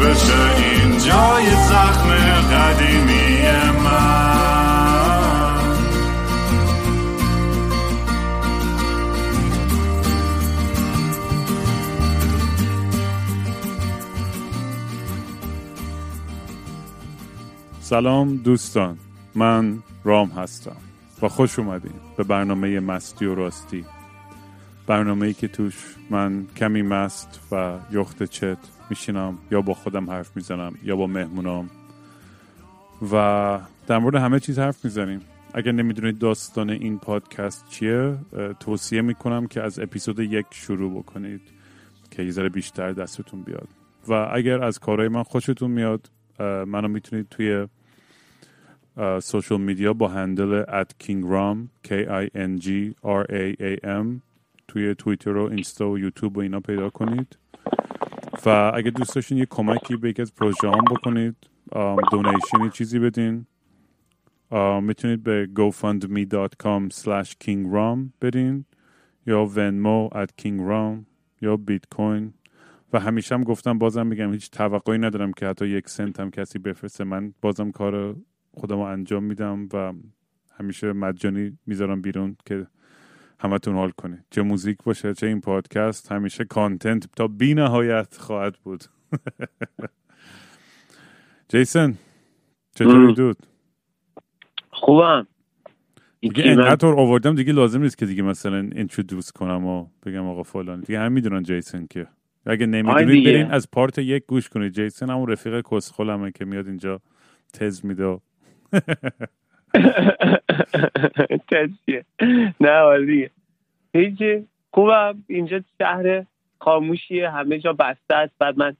بشه این جای زخم قدیمی من. سلام دوستان من رام هستم و خوش اومدین به برنامه مستی و راستی. برنامه ای که توش من کمی مست و یخت چت میشینم یا با خودم حرف می‌زنم یا با مهمونام. و در مورد همه چیز حرف می‌زنیم. اگر نمی‌دونید داستان این پادکست چیه توصیه می‌کنم که از اپیزود یک شروع بکنید که یه ذره بیشتر دستتون بیاد. و اگر از کارهای من خوشتون میاد منو می‌تونید توی سوشل میدیا با هندل at kingram k i n g r a m توی توییتر و اینستا و یوتیوب و اینا پیدا کنید. و اگه دوست داشتین یه کمکی به یکی از پروژه هم بکنید دونیشنی چیزی بدین. می‌تونید به gofundme.com slash kingram برین یا ونمو at kingram یا بیت کوین و همیشه هم گفتم بازم میگم هیچ توقعی ندارم که حتی یک سنت هم کسی بفرسته. من بازم کار خودم انجام میدم و همیشه مجانی می‌ذارم بیرون که همتون حال کنید. چه موزیک باشه چه این پادکست همیشه کانتنت تا بی نهایت خواهد بود. جیسن چطوری دود؟ خوبم. دیگه اینقدر آوردم دیگه لازم نیست که دیگه مثلا اینترودوس کنم و بگم آقا فلان. دیگه هم می‌دونن جیسن که اگه نمی‌دونید برین از پارت یک گوش کنید. جیسن همون رفیق کسخلمه که میاد اینجا تز میده تزیه نه ولی هیچی خوبم. اینجا شهر خاموشیه. همه جا بسته است. بعد من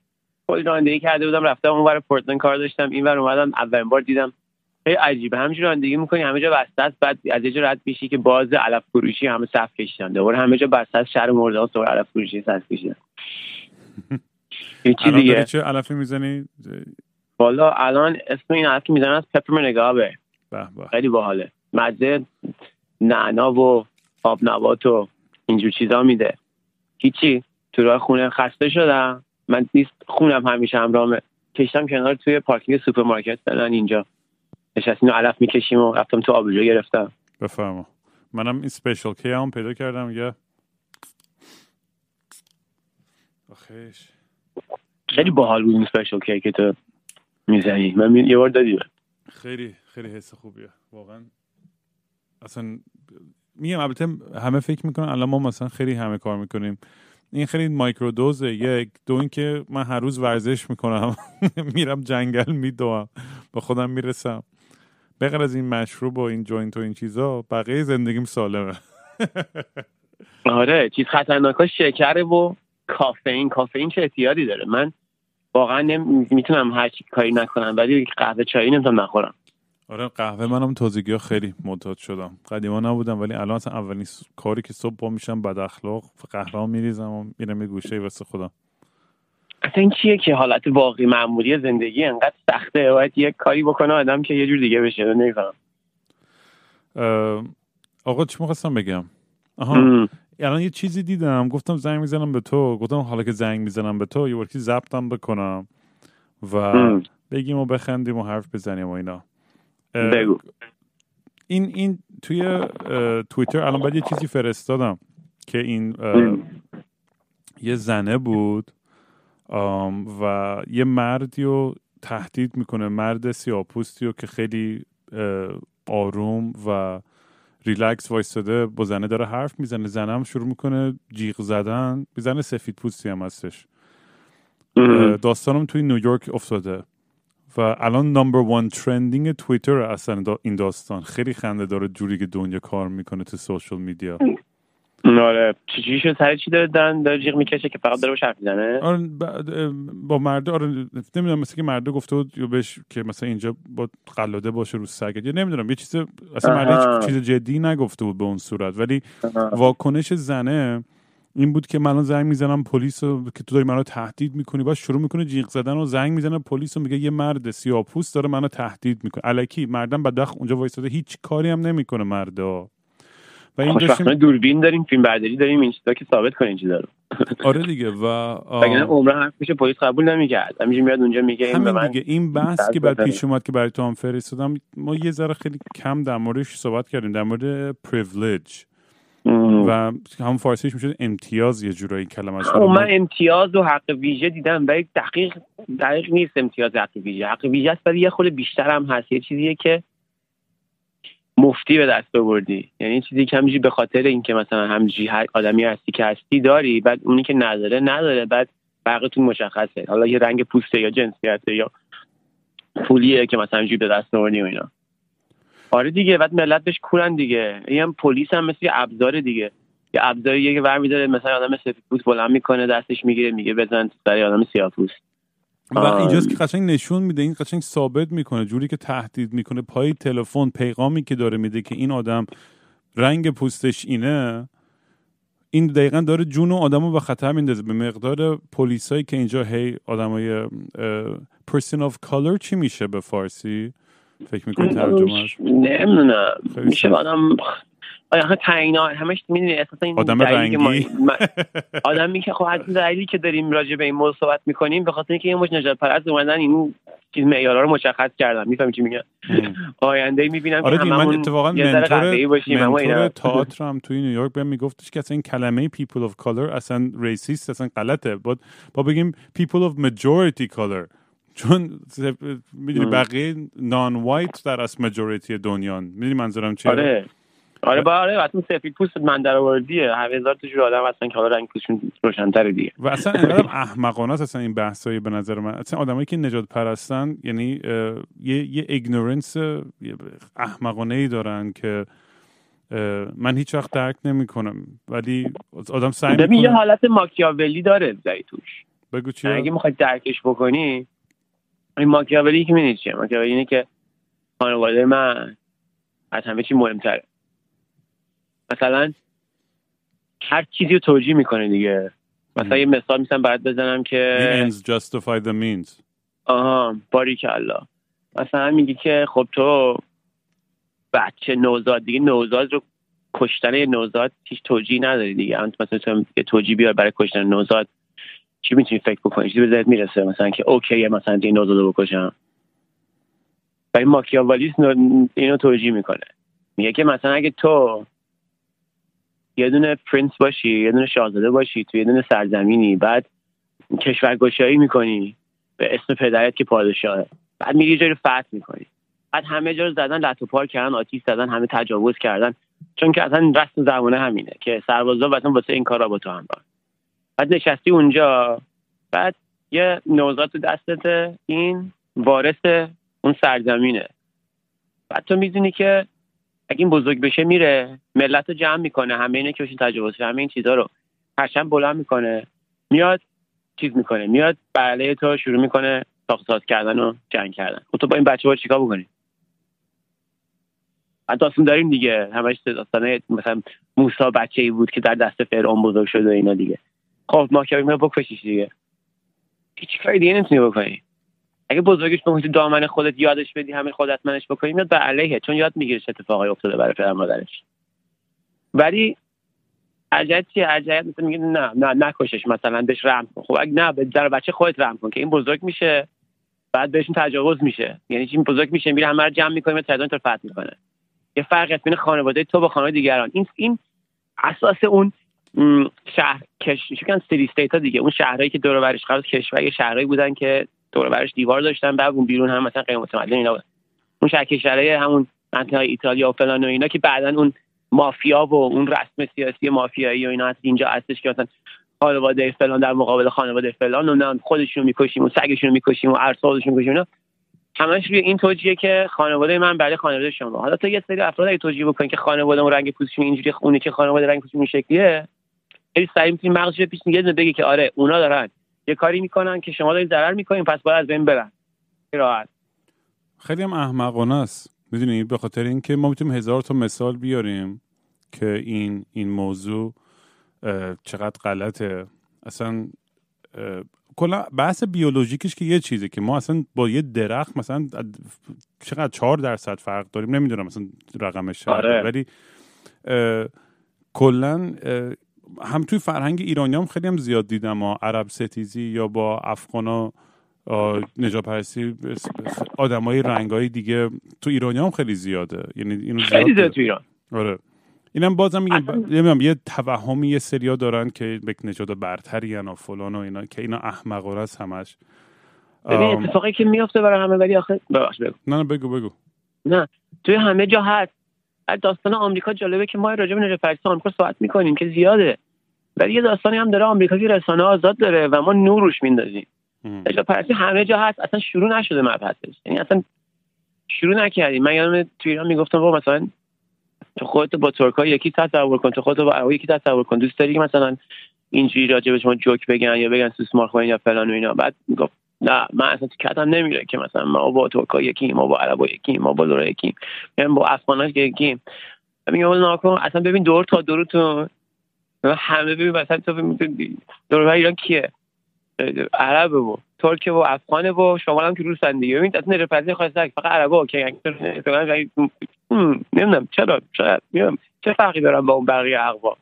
کلی رانندگی کرده بودم رفتم اون ور پورتلند کار داشتم. این ور اومدم اولین بار دیدم. خیلی عجیبه. همینجور رانندگی می‌کنی همه جا بسته است. بعد از یه جا رد میشی که باز علف فروشی همه صف کشیدن. دوباره همه جا بسته است. شهر مرده ها دوباره علف فروشی صف کشیدن. هیچی دیگه؟ چه علفی می‌زنی؟ والا الان اسم این علف که می‌زنن از پپر نگابه خیلی باحاله. مزه نعنا و آب نبات و اینجور چیزا میده. هیچی. تو راه خونه خسته شدم. من نیست خونم همیشه همراهمه کشتم کنار توی پارکینگ سوپرمارکت. دادن اینجا. نشستیم علف می‌کشیم و رفتم تو آبجو گرفتم. بفرما منم این سپیشل کی هم پیدا کردم. یه. آخیش. خیلی باحال بود این Special K که تو می‌زنی. من یه بار دادی خیلی. خیلی حس خوبیه واقعا. اصلا میگم البته همه فکر می‌کنن الان ما مثلا خیلی همه کار می‌کنیم. این خیلی microdose ه یک دو اینکه من هر روز ورزش می‌کنم میرم جنگل میدوم با خودم می‌رسم. بغیر از این مشروب و این joint و این چیزا بقیه زندگیم سالمه. آره چیز خطرناکا شکره و کافئین. کافئین چه احتیاطی داره؟ من واقعا می‌تونم هر چی کاری نکنم ولی قهوه چایی نمی‌تونم نخورم. آره قهوه منم تازگی ها خیلی معتاد شدم. قدیما نبودم ولی الان اصلا اولین کاری که صبح با میشم بد اخلاق قهوه میریزم و میرم یه گوشه واسه خودم. اصلا این چیه که حالت واقعی معمولی زندگی انقدر سخته؟ باید یه کاری بکنه آدم که یه جور دیگه بشه نمیفهم آقا چی می‌خواستم بگم؟ آها الان یه چیزی دیدم. گفتم زنگ می‌زنم به تو. گفتم حالا که زنگ می‌زنم به تو یه وقتی زبطم بکنم و بگیم و بخندیم و حرف بزنیم و اینا. بگو. این این توی توییتر الان باید یه چیزی فرستادم که این یه زنه بود و یه مردی رو تهدید می‌کنه مرد سیاپوستی رو که خیلی آروم و ریلکس وایستاده با زنه داره حرف می‌زنه زنه هم شروع می‌کنه جیغ زدن زن سفید پوستی هم هستش. داستانم توی نیویورک افتاده. و الان number one trending توییتر اصلا این داستان. خیلی خنده داره جوری که دنیا کار می‌کنه تو social media آره. چی شد؟ سر چی داره دارن داره جیغ می‌کشه که فقط داره با حرف می‌زنه؟ آره با مرده آره نمی‌دونم مثل که مرده گفته بود یا بهش که مثلا اینجا با قلاده باشه رو سگت یا نمی‌دونم یه چیز اصلا مرده چیز جدی نگفته بود به اون صورت. ولی واکنش زنه این بود که من زنگ می‌زنم پلیس که تو داری منو تهدید می‌کنی باز شروع می‌کنه جیغ زدن و زنگ می‌زنه پلیس رو میگه یه مرد سیاپوس داره منو تهدید می‌کنه. الکی مردم بدخ اونجا وایساده هیچ کاری هم نمی‌کنه مردا. و این داشتیم دوربین داریم فیلم برداری داریم این چیزا که ثابت کنه این چیزا رو. آره دیگه و اگه عمره حرف میشه پلیس قبول نمی‌کرد. همینجوری میاد اونجا میگه من دیگه. این بحث که بعد پیش اومد که برای تو هم فرستادم ما یه ذره خیلی کم در موردش صحبت کردیم در مورد پریویلیج و هم فارسیش میشه امتیاز یه جورایی کلمه خب من امتیاز و حق ویژه دیدم ولی دقیق دقیق نیست امتیاز حق ویژه. حق ویژه است ولی یه خود بیشتر هم هست. یه چیزیه که مفتی به دست بردی یعنی چیزی که همینجوری به خاطر اینکه مثلا همینجوری هر آدمی هستی که هستی داری بعد اونی که نداره نداره. بعد فرقتون مشخصه. حالا یه رنگ پوسته یا جنسیته یا پولیه که مثلا همینجوری به دست آوردی و اینا. آره دیگه بعد ملت بهش کورن دیگه. این هم پلیس هم مثل ابزار دیگه. یه ابزاریه که ور میداره مثلا آدم سفید پوست بلند می‌کنه دستش می‌گیره میگه بزن سر آدم سیاه‌پوست و اینجاست که قشنگ نشون میده این قشنگ ثابت می‌کنه جوری که تهدید می‌کنه. پای تلفن پیغامی که داره میده که این آدم رنگ پوستش اینه این دقیقا داره جون و آدم رو به خطر میندازه. به مقدار پلیسایی که اینجا هی آدمای person of color چی میشه به فارسی؟ فکر می‌کنی ترجمهش نمی‌دونم. میشه آدم آیا تعیینا همش می‌دونی اساسا این آدم رنگی. آدمی که خب از دلیلی که داریم راجع به این موضوع صحبت می‌کنیم به خاطر اینکه این مش نجات پرست اومدن این چیز معیارا رو مشخص کردن. می‌فهمی چی میگم؟ آینده می‌بینم آره که من اتفاقا منتور منتور تئاتر هم توی نیویورک بهم میگفتش که اصلا این کلمه people of color اصلا racist اصلا غلطه. با با بگیم people of majority color. چون می‌دونی بقیه non-white در از majority دنیا. می‌دونی منظورم چیه؟ آره. آره با آره اصلا سفید پوست من در آوردیه هزار تا جور آدم هستن که حالا رنگ پوستشون روشن‌تره دیگه. و اصلا اینقدر احمقانه است اصلا این بحثایی به نظر من. اصلا آدمایی که نژاد پرستن یعنی یه یه ignorance احمقانه ای دارن که من هیچ وقت درک نمی‌کنم. ولی آدم سعی می‌کنه یه حالت ماکیاولی داره زای توش. بگو چیه اگه می‌خوای درکش بکنی این ماکیاولی که می‌دونی چیه؟ ماکیاولی اینه که خانواده من از همه چی مهمتره. مثلا هر چیزی رو توجیه می‌کنه دیگه. مثلا یه مثال میسن باید بزنم که The ends justify the means. آها الله مثلا میگی که خب تو بچه نوزاد دیگه نوزاد رو کشتن نوزاد هیچ توجیه نداری دیگه. مثلا تو توجیه بیار برای کشتن نوزاد چی می‌تونی فکر بکنی؟ چیزی به می‌رسه مثلا که اوکی مثلا این نوزاد رو بکشم. ولی ماکیاوالیس اینو توجیه می‌کنه. میگه که مثلا اگه تو یه دونه پرنس باشی یه دونه شاهزاده باشی تو یه دونه سرزمینی. بعد کشورگشایی می‌کنی به اسم پدرت که پادشاهه. بعد میری یه جایی فتح می‌کنی. بعد همه جا رو زدن لطو پار کردن آتیش زدن همه تجاوز کردن. چون که اصلا رسم زمانه همینه که سربازا مثلا واسه این کارا با تو همراه. بعد نشستی اونجا. بعد یه نوزاد تو دستت این وارث اون سرزمینه. بعد تو می‌دونی که اگه این بزرگ بشه میره ملت رو جمع می‌کنه همه اینه که بشین تجاوز همه این چیزها رو. پرچم بلند می‌کنه میاد چیز می‌کنه میاد بله تو شروع می‌کنه ساخت کردن و جنگ کردن. خب تو با این بچه ها چیکار بکنی؟ داستان داریم دیگه. همش داستانه مثلا موسا بچه ای بود که در دست فرعون بزرگ شده و اینا دیگه. خب ما که بکشیش دیگه. هیچ کاری دیگه نمی‌تونی بکنی. اگه بکنی تو دامن خودت یادش بدی همین خودت منش بکنی میاد به علیه چون یاد می‌گیره چه اتفاقی افتاده برای پدر مادرش. ولی ارجعیت چیه؟ ارجعیت مثلا میگه نه نه نکشش مثلا بهش رحم کن. خب اگه نه در بچه خودت رحم کن که این بزرگ میشه بعد بهشون تجاوز میشه. یعنی این بزرگ میشه میره همه رو جمع می‌کنه و تعداد تو می‌کنه. یه فرق بین خانواده تو با خانواده دیگران. این این اساس اون شهر کش سری دیگه. اون شهرهایی که دور و برش کشور شهرهایی بودن که دور برش دیوار داشتن بعد اون بیرون هم مثلا غیر متمدن اینا اون شهر همون منطقه ایتالیا و فلان و اینا که بعدا اون مافیا و اون رسم سیاسی مافیایی و اینا هست اینجا هستش که مثلا خانواده فلان در مقابل خانواده فلان و نه خودشون می‌کشیم و سگشون می‌کشیم و ارسالشون می‌کشیم اینا. همش روی این توجیه که خانواده من برای خانواده شما. حالا تو یه سری افراد اگه توجیه بکنی که خانواده اون رنگ پوستشون اینجوری اونی که خانواده رنگ پوستشون این شکلیه خیلی سعی می‌کنی مغزش پیش میگه بگی که آره اونا دارن. یه کاری می‌کنن که شما دارید ضرر می‌کنین پس باید از بین برن. راحت. خیلی هم احمقانه است. می‌دونی به خاطر اینکه ما می‌تونیم هزار تا مثال بیاریم که این این موضوع چقدر غلطه. اصلا کلا بحث بیولوژیکش که یه چیزه که ما اصلا با یه درخت مثلا چقدر چهار درصد فرق داریم؟ نمی‌دونم مثلا رقمش آره. ولی کلا هم توی فرهنگ ایرانی هم خیلی هم زیاد دیدم ها عرب ستیزی یا با افغانا نجا پرستی آدمای رنگای دیگه تو ایرانی هم خیلی زیاده. یعنی اینو خیلی زیاد تو ایران. آره. اینم بازم میگم یه توهمی یه سریا دارن که به نجات برتری و فلان و اینا که اینا احمقانه است همش. ببین اتفاقی که میافته برای همه ولی آخه ببخش بگو. نه نه بگو بگو. نه توی همه جا هست. داستان آمریکا جالبه که ما راجع به نجات پرستی آمریکا صحبت می‌کنیم که زیاده. ولی یه داستانی هم داره آمریکا که رسانه آزاد داره و ما نور روش میندازیم. نجات پرستی همه جا هست اصلا شروع نشده مبحثش. یعنی اصلا شروع نکردیم. من یادم تو ایران می‌گفتم مثلا تو خودت با ترکا یکی تصور کن تو خودت با عربی یکی تصور کن. دوست داری مثلا اینجوری راجع به شما جوک بگن یا بگن سوسمار خوین یا فلان و اینا. بعد می‌گفت نه من اصلا کتم نمیره که مثلا ما با ترکا یکی ما با عربا یکی ما با لورا یکی یعنی با افغانا یکی میگم ناکن اصلا ببین دور تا دور تو همه ببین مثلا تو دور ایران کیه عرب و ترک و افغان و شمال هم که رو دیگه ببین اصلا نرپذیر خواسته فقط عربا که نمی‌دونم چرا شاید چه فرقی دارم با اون بقیه اقوا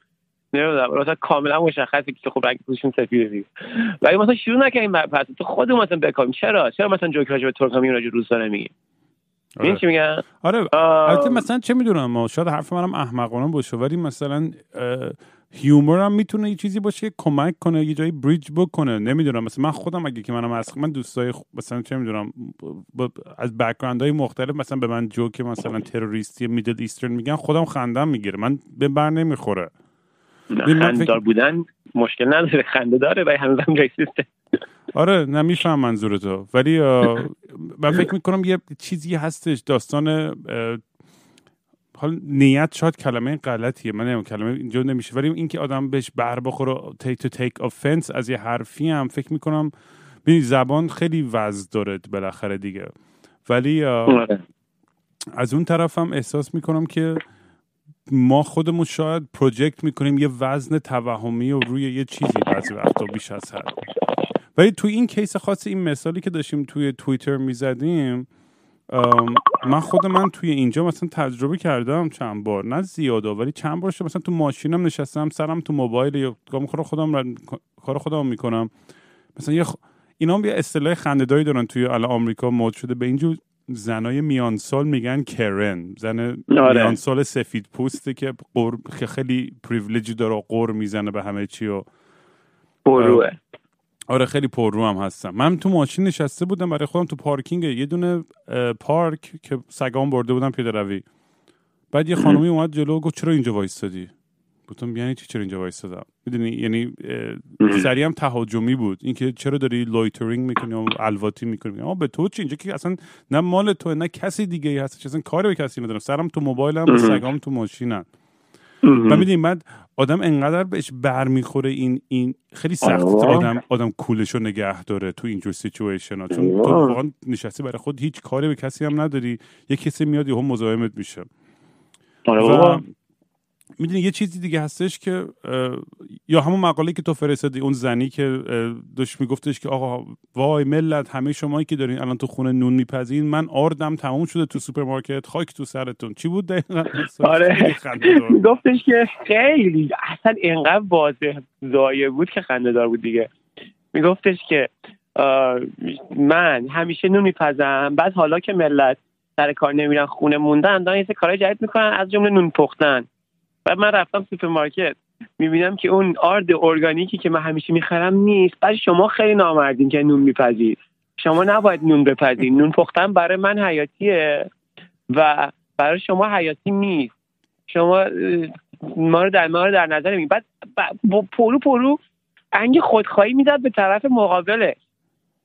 نمی‌دونم. مثلا کاملا مشخصه که خب رنگ پوستشون سفیده دیگه ولی مثلا شروع نکنیم پس تو خودمون مثلا بکنیم چرا؟ چرا مثلا جوک راجع به ترک هم راجع روسا نمیگیم آره. چی میگن؟ آره. البته مثلا چه می‌دونم شاید حرف منم احمقانه باشه ولی مثلا humor هم می‌تونه یه چیزی باشه کمک کنه یه جایی bridge بکنه. نمی‌دونم. مثلا من خودم اگه که منم از من دوستای مثلا چه می‌دونم از background های مختلف مثلا به من جوک مثلا تروریستی Middle Eastern میگن خودم خندم می‌گیره من به بر نمی‌خوره. خنده دار بودن مشکل نداره خنده داره ولی هنوزم racist ه آره نمیفهم منظور تو ولی من فکر می‌کنم یه چیزی هستش داستان حال نیت شاید کلمه غلطیه من نمیم کلمه اینجا نمیشه. ولی اینکه آدم بهش بر بخوره تیک تو تیک offense از یه حرفی هم فکر می‌کنم ببین زبان خیلی وز داره بالاخره دیگه. ولی آره. از اون طرف هم احساس می‌کنم که ما خودمون شاید پروژکت می‌کنیم یه وزن توهمی و روی یه چیزی بعضی وقتا بیش از حد. ولی توی این case خاص این مثالی که داشتیم توی توییتر می‌زدیم من خود من توی اینجا مثلا تجربه کردم چند بار. نه زیاده ولی چند بار مثلا تو ماشینم نشستم سرم تو موبایل یا کار خودم کار خودم می‌کنم. مثلا یه خ... اینا هم یه اصطلاح خنده‌داری دارن توی الان آمریکا مد شده. به اینجور زنای میانسال میگن Karen. زن آره. میانسال سفید پوسته که غر... خیلی privilege داره غر می‌زنه به همه چی و آره. خیلی پررو هم هستم من تو ماشین نشسته بودم برای خودم تو پارکینگ یه دونه پارک که سگام برده بودم پیاده روی بعد یه خانمی اومد جلو گفت چرا اینجا وایستادی؟ گفتم یعنی چی چرا اینجا وایستادم؟ می‌دونی؟ یعنی سریع هم تهاجمی بود. اینکه چرا داری loitering می‌کنی و الواتی می‌کنی؟ اما به تو چی؟ اینجا که اصلا نه مال تو نه کسی دیگه ای هست اصلا کاری به کسی ندارم. سرم تو موبایلم سگام تو ماشینم. و می‌دونی من آدم انقدر بهش برمیخوره این این خیلی سخت آدم آدم cool ش رو نگه داره تو اینجور سیچویشن ها چون تو واقعا نشستی برای خود هیچ کاری به کسی هم نداری. یه کسی میاد یهو مزاحمت میشه. آره می‌دونی یه چیزی دیگه هستش که یا همون مقاله که تو فرستادی اون زنی که داشت میگفتش که آقا وای ملت همه شمایی که دارین الان تو خونه نون میپزین من آردم تموم شده تو سوپرمارکت خاک تو سرتون. چی بود دقیقا؟ آره. گفتش که خیلی اصلا اینقدر واضح ضایع بود که خنده دار بود دیگه. میگفتش که من همیشه نون میپزم بعد حالا که ملت سر کار نمیرن خونه موندن دارن یه کارهای جدید می‌کنن از جمله نون پختن. بعد من رفتم سوپرمارکت. می‌بینم که اون آرد ارگانیکی که من همیشه می‌خرم نیست. بعد شما خیلی نامردین که نون میپزین شما نباید نون بپزین نون پختن برای من حیاتیه و برای شما حیاتی نیست. شما ما رو در ما رو در نظر می بعد پررو پررو انگ خودخواهی می‌داد به طرف مقابله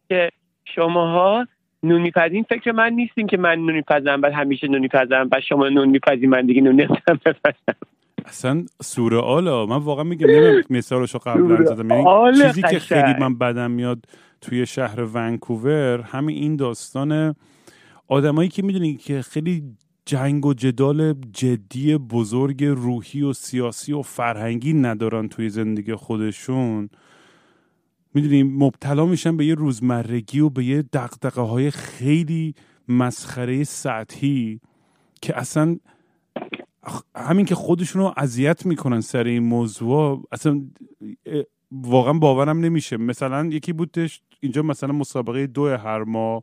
که شماها نون میپزین. فکر من نیستین که من نون میپزم بعد همیشه نون میپزم بعد شما نون میپزی من دیگه نون نمی‌تونم بپزم اصلا سورئاله من واقعا میگم نمی‌دونم مثالشو قبلا زدم. یعنی چیزی که خیلی من بدم میاد توی شهر ونکوور همین این داستان آدمایی که می‌دونی که خیلی جنگ و جدال جدی بزرگ روحی و سیاسی و فرهنگی ندارن توی زندگی خودشون. می‌دونی مبتلا میشن به یه روزمرگی و به یه دقدقه های خیلی مسخره سطحی که اصلا همین که خودشون رو اذیت می‌کنن سر این موضوع اصلا واقعا باورم نمیشه. مثلا یکی بودش اینجا مثلا مسابقه دو هر ماه.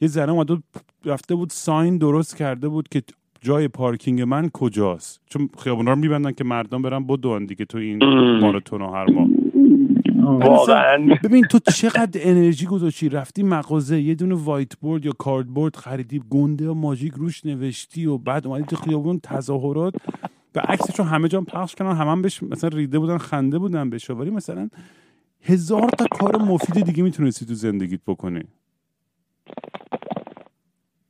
یه زنه اومده رفته بود ساین درست کرده بود که جای پارکینگ من کجاست؟ چون خیابونا رو میبندن که مردم برن بدون دیگه تو این ماراتون هر ماه. واقعا. ببین تو چقدر انرژی گذاشتی؟ رفتی مغازه یه دونه وایت بورد یا کاردبورد خریدی گنده و ماژیک روش نوشتی و بعد اومدی تو خیابون تظاهرات. و عکسشو همه جا پخش کردن همه هم بهش مثلا ریده بودن خنده بودن بهش. ولی مثلا هزار تا کار مفید دیگه می‌تونستی تو زندگیت بکنی.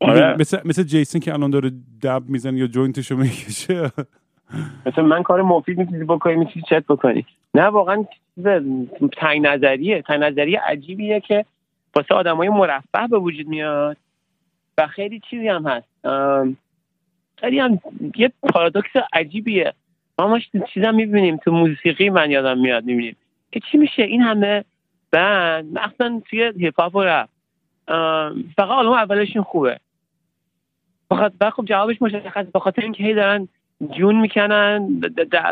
آره. مثل مثل جیسن که الان داره دب می‌زنه یا جوینتشو می‌کشه. مثلا من کار مفید می‌تونی بکنی می‌تونی چت بکنی. نه واقعا تنگ نظریه تنگ نظریه عجیبیه که واسه آدمای مرفه به وجود میاد و خیلی چیزی هم هست. خیلی هم یه پارادوکس عجیبیه. ما ما چیزا می‌بینیم تو موسیقی من یادم میاد می‌بینیم. که چی میشه؟ این همه بند مخصوصا توی هیپ هاپ و رپ فقط آلبوم اولشون خوبه. فقط خب جوابش مشخص به خاطر اینکه هی دارن جون می‌کنن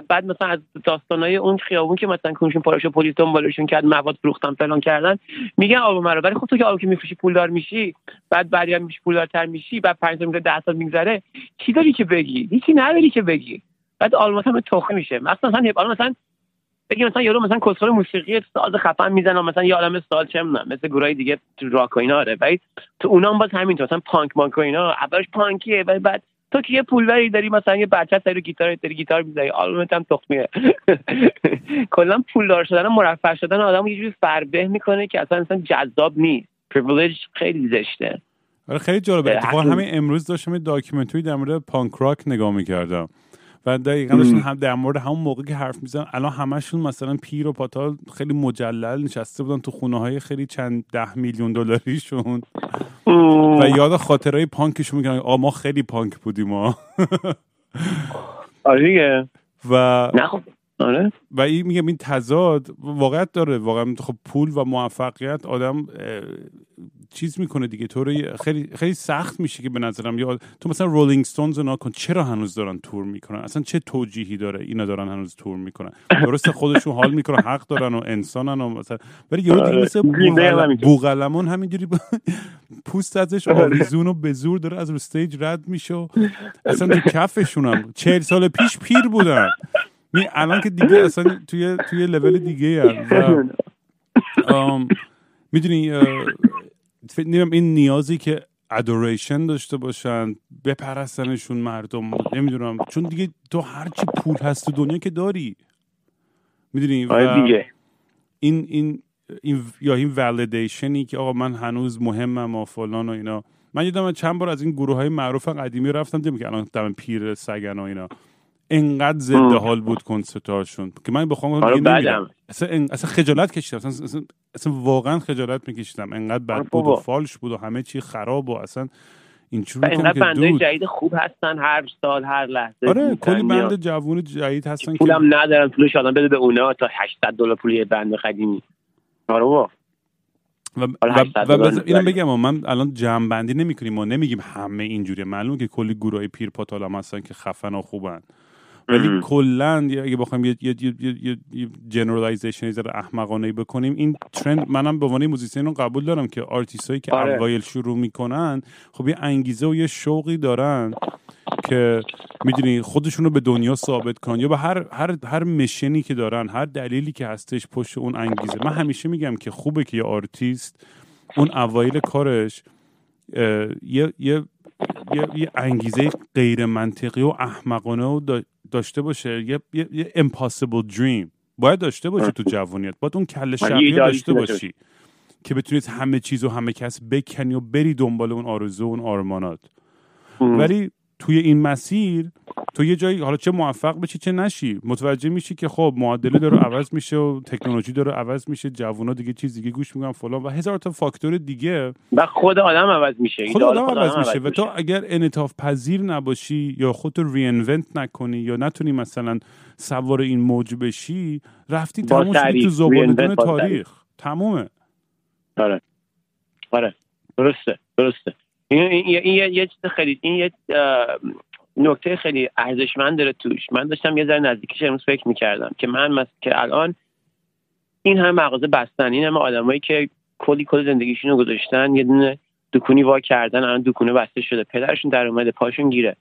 بعد مثلا از داستانای اون خیابون که مثلا کنشون پاراشو پلیس دنبالشون کرد مواد فروختن فلان کردن میگن آلبوم رو. ولی خب تو که آلبوم که میفروشی پولدار میشی بعد بعدی میشی پولدارتر میشی بعد 5 سال 10 سال میگذره چی داری که بگی؟ هیچی نداری که بگی. بعد آلبوم هم تخم میشه. مثلا مثلا مثلا بگی مثلا یارو مثلا کسخل موسیقی ساز خفن می‌زنه مثلا یه عالم سال چه می‌دونم مثل گروهای دیگه تو راک و اینا آره. ولی تو اونام باز همینطور مثلا پانک مانک و اینا اولش پانکیه ولی بعد تو که یه پولوری داری مثلا یه بچه سر گیتار داری گیتار می‌زنی آلبومت هم تخمیه کلا پولدار شدن و مرفه شدن آدم یه جوری فربه می‌کنه که اصلا اصلا جذاب نیست. پریویلیج خیلی زشته. آره خیلی جالبه. اتفاقا همین امروز داشتم یه documentary در مورد پانک راک نگاه می‌کردم. و دقیقا داشتن هم در مورد همون موقع که حرف میزن الان همشون مثلا پیر و پاتال خیلی مجلل نشسته بودن تو خونه های خیلی چند ده میلیون دلاریشون. و یاد خاطره‌های پانکشون میگن آ ما خیلی پانک بودیم ما آره و نه خب. آره. و این میگم این تضاد واقعیت داره. واقعا خب پول و موفقیت آدم چیز می‌کنه دیگه. تو خیلی خیلی سخت میشه که به نظرم. یا تو مثلا Rolling Stones رو کن چرا هنوز دارن تور می‌کنن؟ اصلا چه توجیهی داره اینا دارن هنوز تور می‌کنن؟ درسته خودشون حال می‌کنن حق دارن و انسانن و مثلا ولی یه دیگه آره. مثل بوقلمون همینجوری پوست ازش آره. آویزون و به زور داره از رو stage رد میشه اصلا تو کفشون هم چهل سال پیش پیر بودن. می الان که دیگه اصلا توی توی لول دیگه می‌دونی فکر این نیازی که ادوریشن داشته باشن بپرستنشون مردم نمی‌دونم. چون دیگه تو هرچی پول هست تو دنیا که داری. می‌دونی؟ آره دیگه. این این این یا این ولیدیشنی که آقا من هنوز مهمم و فلان و اینا. من یادم چند بار از این گروه های معروف قدیمی رفتم دیدم که الان دم پیر سگن و اینا. انقدر زنده حال بود کنسرتاشون که من بخوام آره اصلا, اصلا خجالت کشیدم. اصلا, اصلا, اصلا واقعا خجالت میکشیدم. انقدر بد بود و فالش بود و همه چی خراب و اصلا اینجوری اینقدر band جدید خوب هستن هر سال هر لحظه آره کلی band جوون جدید هستن پولم که... ندارن پولش آدم بده به اونا تا 800 دلار پول یه band قدیمی. آره و و, و, و اینو بگم من الان جمع بندی نمی کنیم ما نمیگیم همه اینجوریه. معلومه که کلی گروه پیر پاتال هستن که خفن و خوبن. ولی کلا اگه بخوایم یه یه یه یه generalization احمقانه بکنیم این trend منم به عنوان musician رو قبول دارم که آرتیست هایی که آره. اوایل شروع می‌کنن خب یه انگیزه و یه شوقی دارن که می‌دونی خودشون رو به دنیا ثابت کنن یا به هر هر هر mission ی که دارن هر دلیلی که هستش پشت اون انگیزه من همیشه میگم که خوبه که یه آرتیست اون اوایل کارش یه یه یه, انگیزه غیر منطقی و احمقانه و داشته باشه. یه, یه, یه impossible dream. باید داشته باشی تو جوانیت باید اون کله شقی داشته باشی که بتونید همه چیز و همه کس بکنی و بری دنبال اون آرزو و اون آرمانات. ولی توی این مسیر تو یه جایی حالا چه موفق بشی چه نشی متوجه میشی که خب معادله داره عوض میشه و تکنولوژی داره عوض میشه جوونا دیگه چیز دیگه گوش می‌کنن فلان و هزار تا فاکتور دیگه. و خود آدم عوض میشه. خود آدم عوض میشه و تو اگر انعطاف پذیر نباشی یا خودتو رینونت نکنی یا نتونی مثلا سوار این موج بشی رفتی تموم شدی تو زبالدون تاریخ. تمومه. آره. آره. درسته. درسته. این, یه چیز خیلی این یه نکته خیلی ارزشمند داره توش. من داشتم یه ذره نزدیکش امروز فکر می‌کردم که من مس... که الان این همه مغازه بستن این همه آدمایی که کلی کلی زندگیشون رو گذاشتن یه دونه دکونی وا کردن الان دکونه بسته شده. پدرشون در اومده پاشون گیره.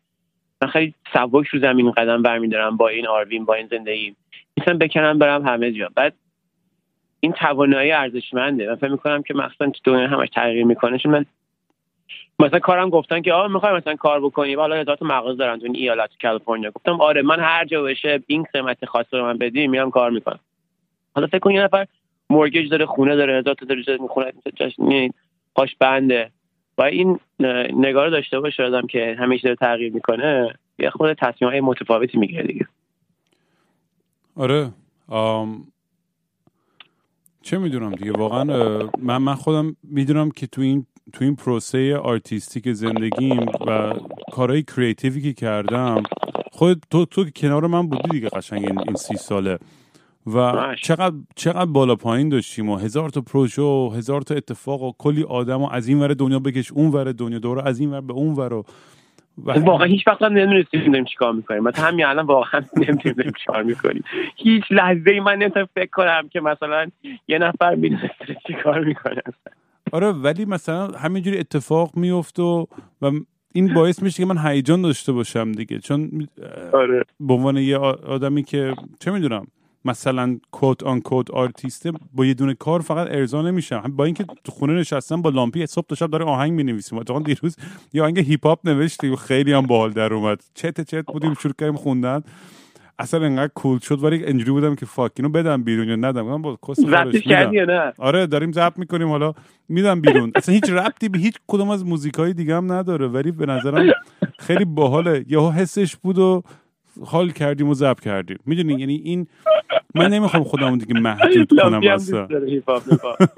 من خیلی سبک رو زمین قدم برمیدارم با این آروین با این زندگی. می‌تونم بکنم برم همه جا. بعد این توانایی ارزشمنده. من فکر می‌کنم که مثلا تو دنیا همش تغییر می‌کنه چون من مثلا کارم گفتن که آ می‌خوای مثلا کار بکنی. حالا هزار مغازه دارن تو ایالت کالیفرنیا. گفتم آره من هر جا بشه این قیمت خاص رو من بدی میام کار می‌کنم. حالا فکر کن یه نفر مورگیج داره خونه داره هزار تا داره می‌خونه پاش بنده. و این نگاه داشته باشه آدم که همیشه داره تغییر می‌کنه یه خود تصمیم های متفاوتی می‌گیره دیگه. آره. آم... چه می‌دونم دیگه واقعا من من خودم می‌دونم که تو این تو این پروسه artistic زندگیم و کارهای creative ی که کردم خود تو تو کنار من بودی دیگه قشنگ این, این سی ساله. و چقدر چقدر بالا پایین داشتیم و هزار تا پروژه و هزار تا اتفاق و کلی آدم و از این ور دنیا بکش اون ور دنیا دوره از این ور به اون ور و واقعا هیچ وقت هم نمی‌دونستیم داریم چیکار می‌کنیم. مثلا همین الان واقعا نمی‌دونیم چیکار می‌کنیم. هیچ لحظه ای من نمی‌تونم فکر کنم که مثلا یه نفر می‌دونه چیکار می‌کنه. آره ولی مثلا همینجوری اتفاق میفت و و این باعث میشه که من هیجان داشته باشم دیگه. چون آره. به عنوان یه آدمی که چه می‌دونم مثلا کوت آن کوت آرتیسته با یه دونه کار فقط ارضا نمیشم. با اینکه تو خونه نشستم با لامپی صبح تا شب داره آهنگ می‌نویسیم اتفاقا دیروز یه آهنگ هیپ هاپ نوشتی و خیلی هم باحال در اومد. چت چت بودیم شروع کردیم خوندن. اصلا انقدر کول شد ولی اینجوری بودم که فاک اینو بدم بیرون یا ندم. من با کس نه؟ آره داریم ضبط می‌کنیم حالا میدم بیرون. اصلا هیچ ربطی به هیچ کدوم از موزیکای دیگه هم نداره ولی به نظرم خیلی باحاله. یهو حسش بود و حال کردیم و ضبط کردیم. می‌دونی؟ یعنی این من نمی‌خوام خودم دیگه محدود کنم اصلا.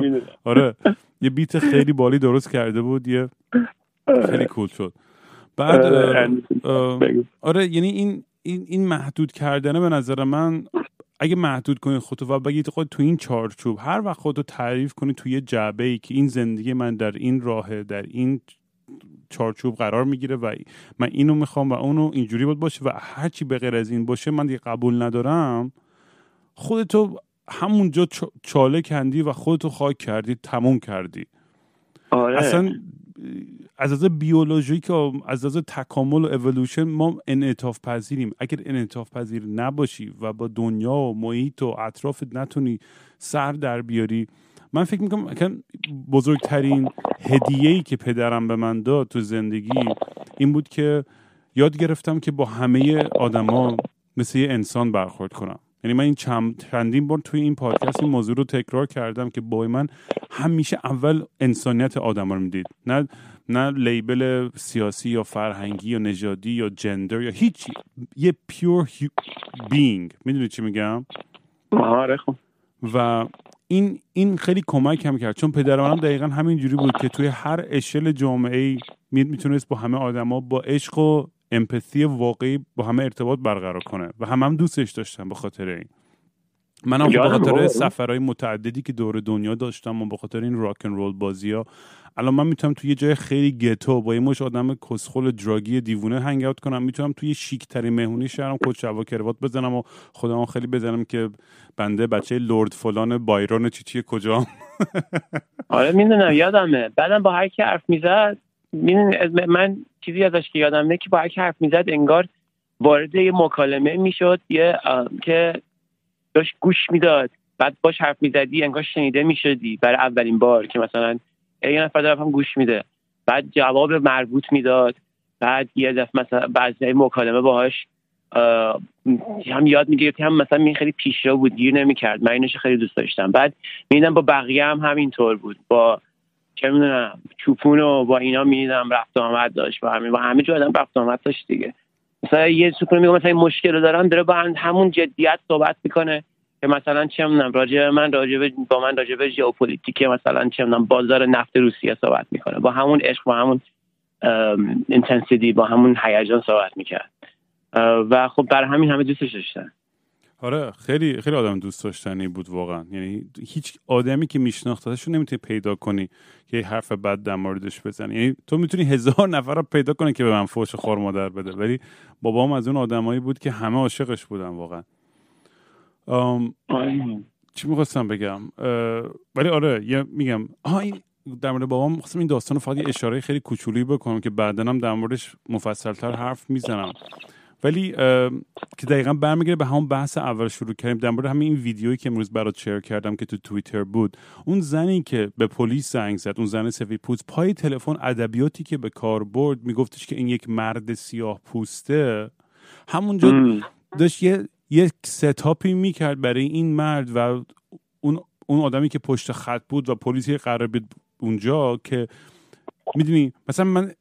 آره. یه بیت خیلی بالی درست کرده بود یه خیلی کول شد. بعد آره یعنی این این این محدود کردنه به نظر من اگه محدود کنید خودتو و بگید خود تو این چارچوب هر وقت خودتو تعریف کنی توی یه جعبه ای که این زندگی من در این راهه در این چارچوب قرار می‌گیره و من اینو می‌خوام و اونو اینجوری بود باشه و هرچی به غیر از این باشه من دیگه قبول ندارم خودتو همونجا چاله کندی و خودتو خاک کردی تموم کردی آره. اصلا از از بیولوژیک و از از تکامل و اولوشن ما انعطاف پذیریم. اگر انعطاف پذیر نباشی و با دنیا و محیط و اطرافت نتونی سر در بیاری من فکر می‌کنم که بزرگترین هدیه ای که پدرم به من داد تو زندگی این بود که یاد گرفتم که با همه آدما مثل یه انسان برخورد کنم. یعنی من این چندین بار توی این پادکست این موضوع رو تکرار کردم که با من همیشه اول انسانیت آدم رو می‌دید. نه نه لیبل سیاسی یا فرهنگی یا نژادی یا جندر یا هیچی. یه پیور بینگ می‌دونی چی میگم؟ آره خب. و این این خیلی کمک هم کرد. چون پدر منم دقیقا همین جوری بود که توی هر اشل جامعه ای می‌تونست با همه آدما با عشق و امپاتی واقعی با همه ارتباط برقرار کنه و هم هم دوستش داشتم به خاطر این. منم به خاطر سفرهای متعددی که دور دنیا داشتم و به خاطر این راک رول بازی ها الان من می‌تونم توی یه جای خیلی گتو با یه مش آدم کسخل دراگی دیوونه هنگ اوت کنم. می‌تونم توی شیک ترین مهمونی شهرم کت شوا کروات بزنم و خودم خیلی بزنم که بنده بچه لرد فلان بایرون چیچی کجا آره می‌دونم یادمه. بعدم با هر کی حرف می‌زد من چیزی ازش که یادم که با هر حرف می‌زد انگار وارد یه مکالمه می‌شد یه که داشت گوش می‌داد. بعد باش حرف می‌زدی انگار شنیده می‌شدی برای اولین بار که مثلا یه نفر داره هم گوش میده. بعد جواب مربوط می‌داد. بعد یه دفعه مثلا بعضی مکالمه باهاش هم یاد می‌گرفتی هم مثلا می خیلی پیشرو بود گیر نمی‌کرد. من اینش خیلی دوست داشتم. بعد می‌دیدم با بقیه هم همینطور بود. با چه می‌دونم چوپون و با اینا می‌دیدم رفت آمد داشت با همین با همه جو آدم رفت آمد داشت دیگه. مثلا یه سکون میگه مثلا مشکل دارم داره با همون جدیت صحبت می‌کنه که مثلا چه می‌دونم راجع من راجع با من راجع به ژئوپلیتیک مثلا چه می‌دونم بازار نفت روسیه صحبت می‌کنه. با همون عشق با همون intensity با همون هیجان صحبت می‌کرد. و خب برای همین همه دوستش داشتن. آره خیلی خیلی آدم دوست داشتنی بود واقعا. یعنی هیچ آدمی که میشناختش نمی‌تونی پیدا کنی که حرف بد در موردش بزنی. یعنی تو می‌تونی هزار نفر رو پیدا کنی که به من فوش خور مادر بده. ولی بابام از اون آدمایی بود که همه عاشقش بودن واقعا. چی می‌خواستم بگم؟ ولی آره یه میگم. آها این در مورد بابام خواستم این داستان فقط یه اشاره خیلی کوچولی بکنم که بعدا هم در موردش مفصلتر حرف می‌زنم. ولی که دقیقا برمیگره به همون بحث اول شروع کردیم در مورد همین این ویدیویی که امروز برات شیر کردم که تو توییتر بود. اون زنی که به پلیس زنگ زد اون زن سفید پوست پای تلفن ادبیاتی که به کار برد میگفتش که این یک مرد سیاه پوسته. همونجا داشت یه یک ستاپی می‌کرد برای این مرد و اون اون آدمی که پشت خط بود و پلیسی قرار بود اونجا که می‌دونی مثلا من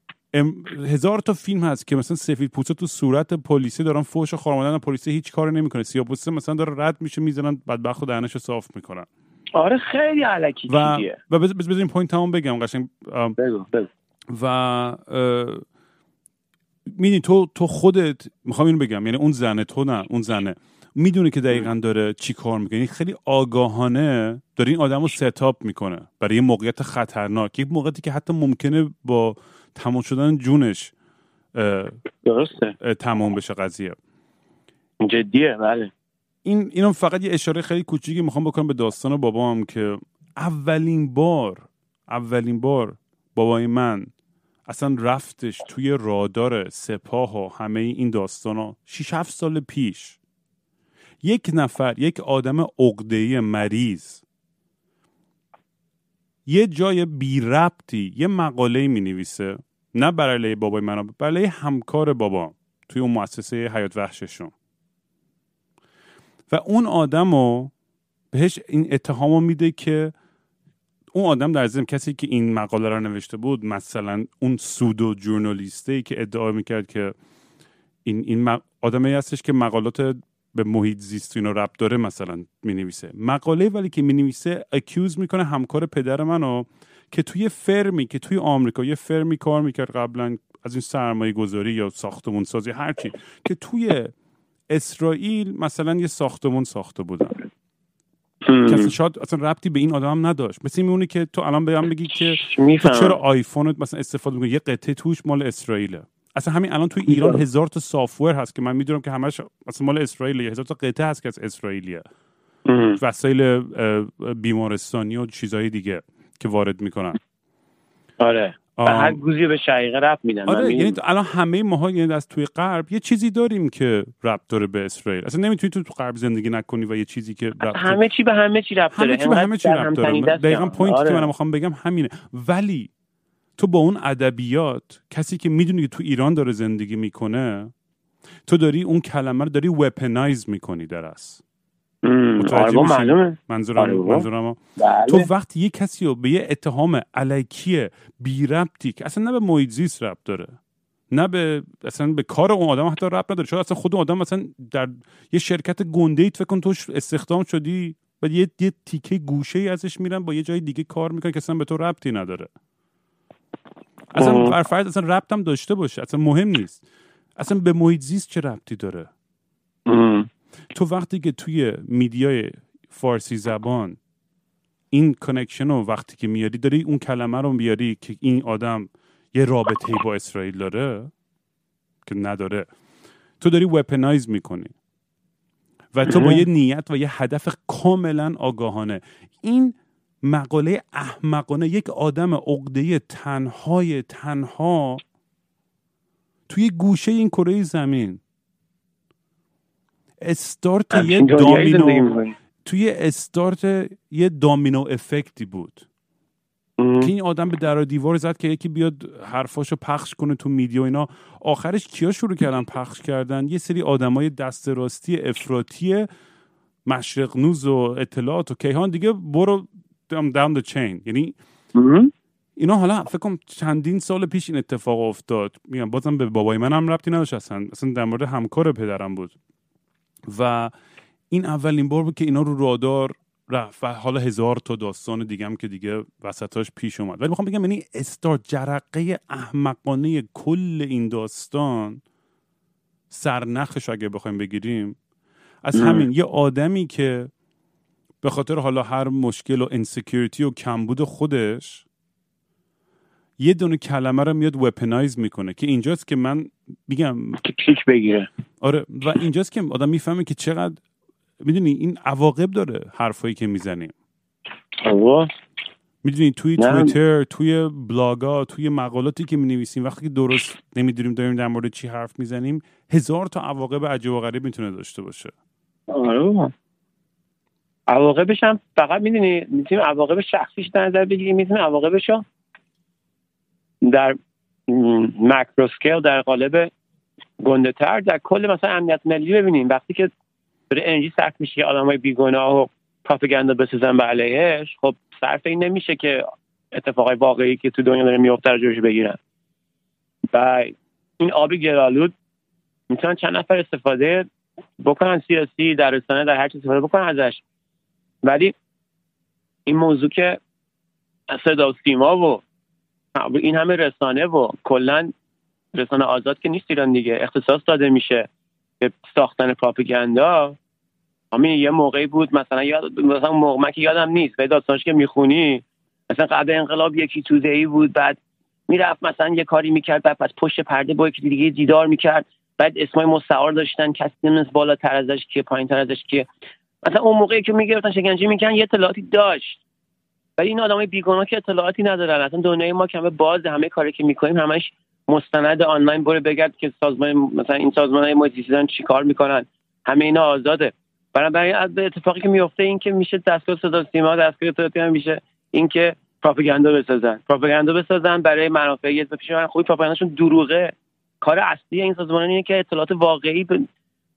هزار تا فیلم هست که مثلا سفید پوسته تو صورت پلیسی دارن فوش خارمادن پلیسی هیچ کاری نمی‌کنه. سیاه پوسته مثلا داره رد میشه می‌زنن بدبخت و دهنشو صاف می‌کنن. آره خیلی الکی و و بذار این point تمام بگم قشنگ. بگو بگو. و می‌دونی تو تو خودت می‌خوام اینو بگم. یعنی اون زنه تو نه اون زنه. می‌دونه که دقیقا داره چی کار می‌کنه. یعنی خیلی آگاهانه داره این آدم رو set up می‌کنه. برای یه موقعیت خطرناک. یک موقعیتی که حتی ممکنه با تمام شدن جونش درسته. تمام بشه قضیه. جدیه بله. این اینم فقط یه اشاره خیلی کوچیکی می‌خوام بکنم به داستان بابام که اولین بار اولین بار بابای من اصلا رفتش توی رادار سپاه و همه این داستان ها 6 7 سال پیش. یک نفر یک آدم عقده‌ای مریض یه جای بی ربطی یه مقاله می نویسه نه برای بابای من برای همکار بابا توی اون مؤسسه حیات وحششون. و اون آدم رو بهش این اتهام میده که اون آدم در ضمن کسی که این مقاله رو نوشته بود مثلا اون سودو جورنالیسته که ادعا می‌کرد که این این آدمی هستش که مقالات به محیط زیست اینو رب داره مثلا می نویسه مقاله ولی که می نویسه اکیوز می‌کنه همکار پدر منو که توی فرمی که توی آمریکا یه فرمی کار می‌کرد قبلا از این سرمایه گذاری یا ساختمون سازی هرچی که توی اسرائیل مثلا یه ساختمون ساخته بودن. کسی شاید اصلا ربطی به این آدم نداشت. مثل میمونه که تو الان به بگی که تو چرا آیفونت مثلا استفاده می‌کنی؟ یه قطعه توش مال اسرائیله. اصلا همین الان توی ایران هزار تا سافتور هست که من می‌دونم که همش اصلا مال اسرائیل هزار تا قطعه هست که از اسرائیلیه. وسایل بیمارستانی و چیزهای دیگه که وارد می‌کنن. آره. و هر گوزی به شقیقه رب میدن. آره یعنی الان همه ماها یعنی از توی غرب یه چیزی داریم که رب داره به اسرائیل. اصلا نمی‌تونی تو تو غرب زندگی نکنی و یه چیزی که رب همه چی به همه چی رب داره. همه چی به همه چی رب داره. دقیقا پوینتی آره. که من می‌خوام بگم همینه. ولی تو با اون ادبیات کسی که می‌دونی که تو ایران داره زندگی می‌کنه تو داری اون کلمه رو داری وپنایز می‌کنی درست آره منظورم آره منظورم بله. تو وقتی یه کسی رو به یه اتهام علیکی بی ربطی که اصلا نه به محیط زیست ربط داره نه به اصلا به کار اون آدم حتی ربط نداره شاید اصلا خود اون آدم مثلا در یه شرکت گنده ای فکر کن توش استخدام شدی و یه, یه تیکه گوشه ای ازش میرن با یه جای دیگه کار می‌کنن که اصلا به تو ربطی نداره. اصلا برفرض اصلا ربط هم داشته باشه اصلا مهم نیست. اصلا به محیط زیست چه ربطی داره؟ تو وقتی که توی میدیای فارسی زبان این کنکشن رو وقتی که میاری داری اون کلمه رو بیاری که این آدم یه رابطه با اسرائیل داره که نداره تو داری وپنایز می‌کنی. و تو با یه نیت و یه هدف کاملا آگاهانه. این مقاله احمقانه یک آدم عقده تنهای تنها توی گوشه این کره زمین. استارت یه دامینو توی استارت یه دامینو افکتی بود. که این آدم به در دیوار زد که یکی بیاد حرفاشو پخش کنه تو میدیا اینا. آخرش کیا شروع کردن پخش کردن؟ یه سری آدمای دست راستی افراطی مشرق نوز و اطلاعات و کیهان. دیگه برو دام چین یعنی اینا حالا فکر کنم چندین سال پیش این اتفاق افتاد. میگم بازم به بابای من هم ربطی نداشت اصلا. اصلا در مورد همکار پدرم بود. و این اولین بار بود که اینا رو رادار رفت و حالا هزار تا داستان دیگه هم که دیگه وسطاش پیش اومد. ولی می‌خوام بگم یعنی استار جرقه احمقانه کل این داستان سرنخش اگه بخوایم بگیریم از همین یه آدمی که به خاطر حالا هر مشکل و insecurity و کمبود خودش یه دونه کلمه رو میاد weaponize می‌کنه که اینجاست که من میگم که پیک بگیره. آره و اینجاست که آدم می‌فهمه که چقدر می‌دونی این عواقب داره حرفایی که می‌زنیم. می‌دونی توی توییتر توی بلاگا توی مقالاتی که می وقتی که درست نمی‌دونیم داریم در مورد چی حرف می‌زنیم هزار تا عواقب عجیب و غریب می‌تونه داشته باشه. آره عواقبش هم فقط می‌دونی می‌تونیم عواقب شخصیش در نظر بگیریم می‌تونیم عواقبش در مکروسکیل در قالب گنده تر در کل مثلا امنیت ملی ببینیم. وقتی که داره انرژی صرف میشه که آدم های بیگناه و پروپاگاندا بسازن به علیهش خب صرف این نمیشه که اتفاقای واقعی که تو دنیا داره میفته رو جوش بگیرن. و این آب گرالود می‌تونن چند نفر استفاده بکنن سیاسی در رسانه در هر چیز استفاده بکنن ازش. ولی این موضوع که صدا و سیما و این همه رسانه و کلا رسانه آزاد که نیست ایران دیگه اختصاص داده میشه به ساختن پراپاگاندا همین یه موقعی بود مثلا یاد مثلا موقع که یادم نیست به داستانش که می‌خونی مثلا قبل انقلاب یکی توده ای بود بعد می‌رفت مثلا یه کاری می‌کرد بعد پس پشت پرده با یکی دیگه دیدار می‌کرد بعد اسمای مستعار داشتن کسی نمی‌دونست بالاتر ازش که پایین تر ازش که مثلا اون موقعی که می‌گرفتن شکنجه می‌کنن یه اطلاعاتی داشت. ولی این آدمای بیگناه که اطلاعاتی ندارن. اصلا دنیای ما کمه باز همه کاری که می‌کنیم همش مستند آنلاین. برو بگرد که سازمان مثلا این سازمان های چی چیکار می‌کنن. همه اینا آزاده. بنابراین از اتفاقی که میفته این که میشه دستگاه صدا سیما دستگاه اطلاعاتی هم میشه این که پروپاگاندا بسازن. پروپاگاندا بسازن برای منافع یه پیش من خوبی پروپاگانداشون دروغه. کار اصلی این سازمان اینه که اطلاعات واقعی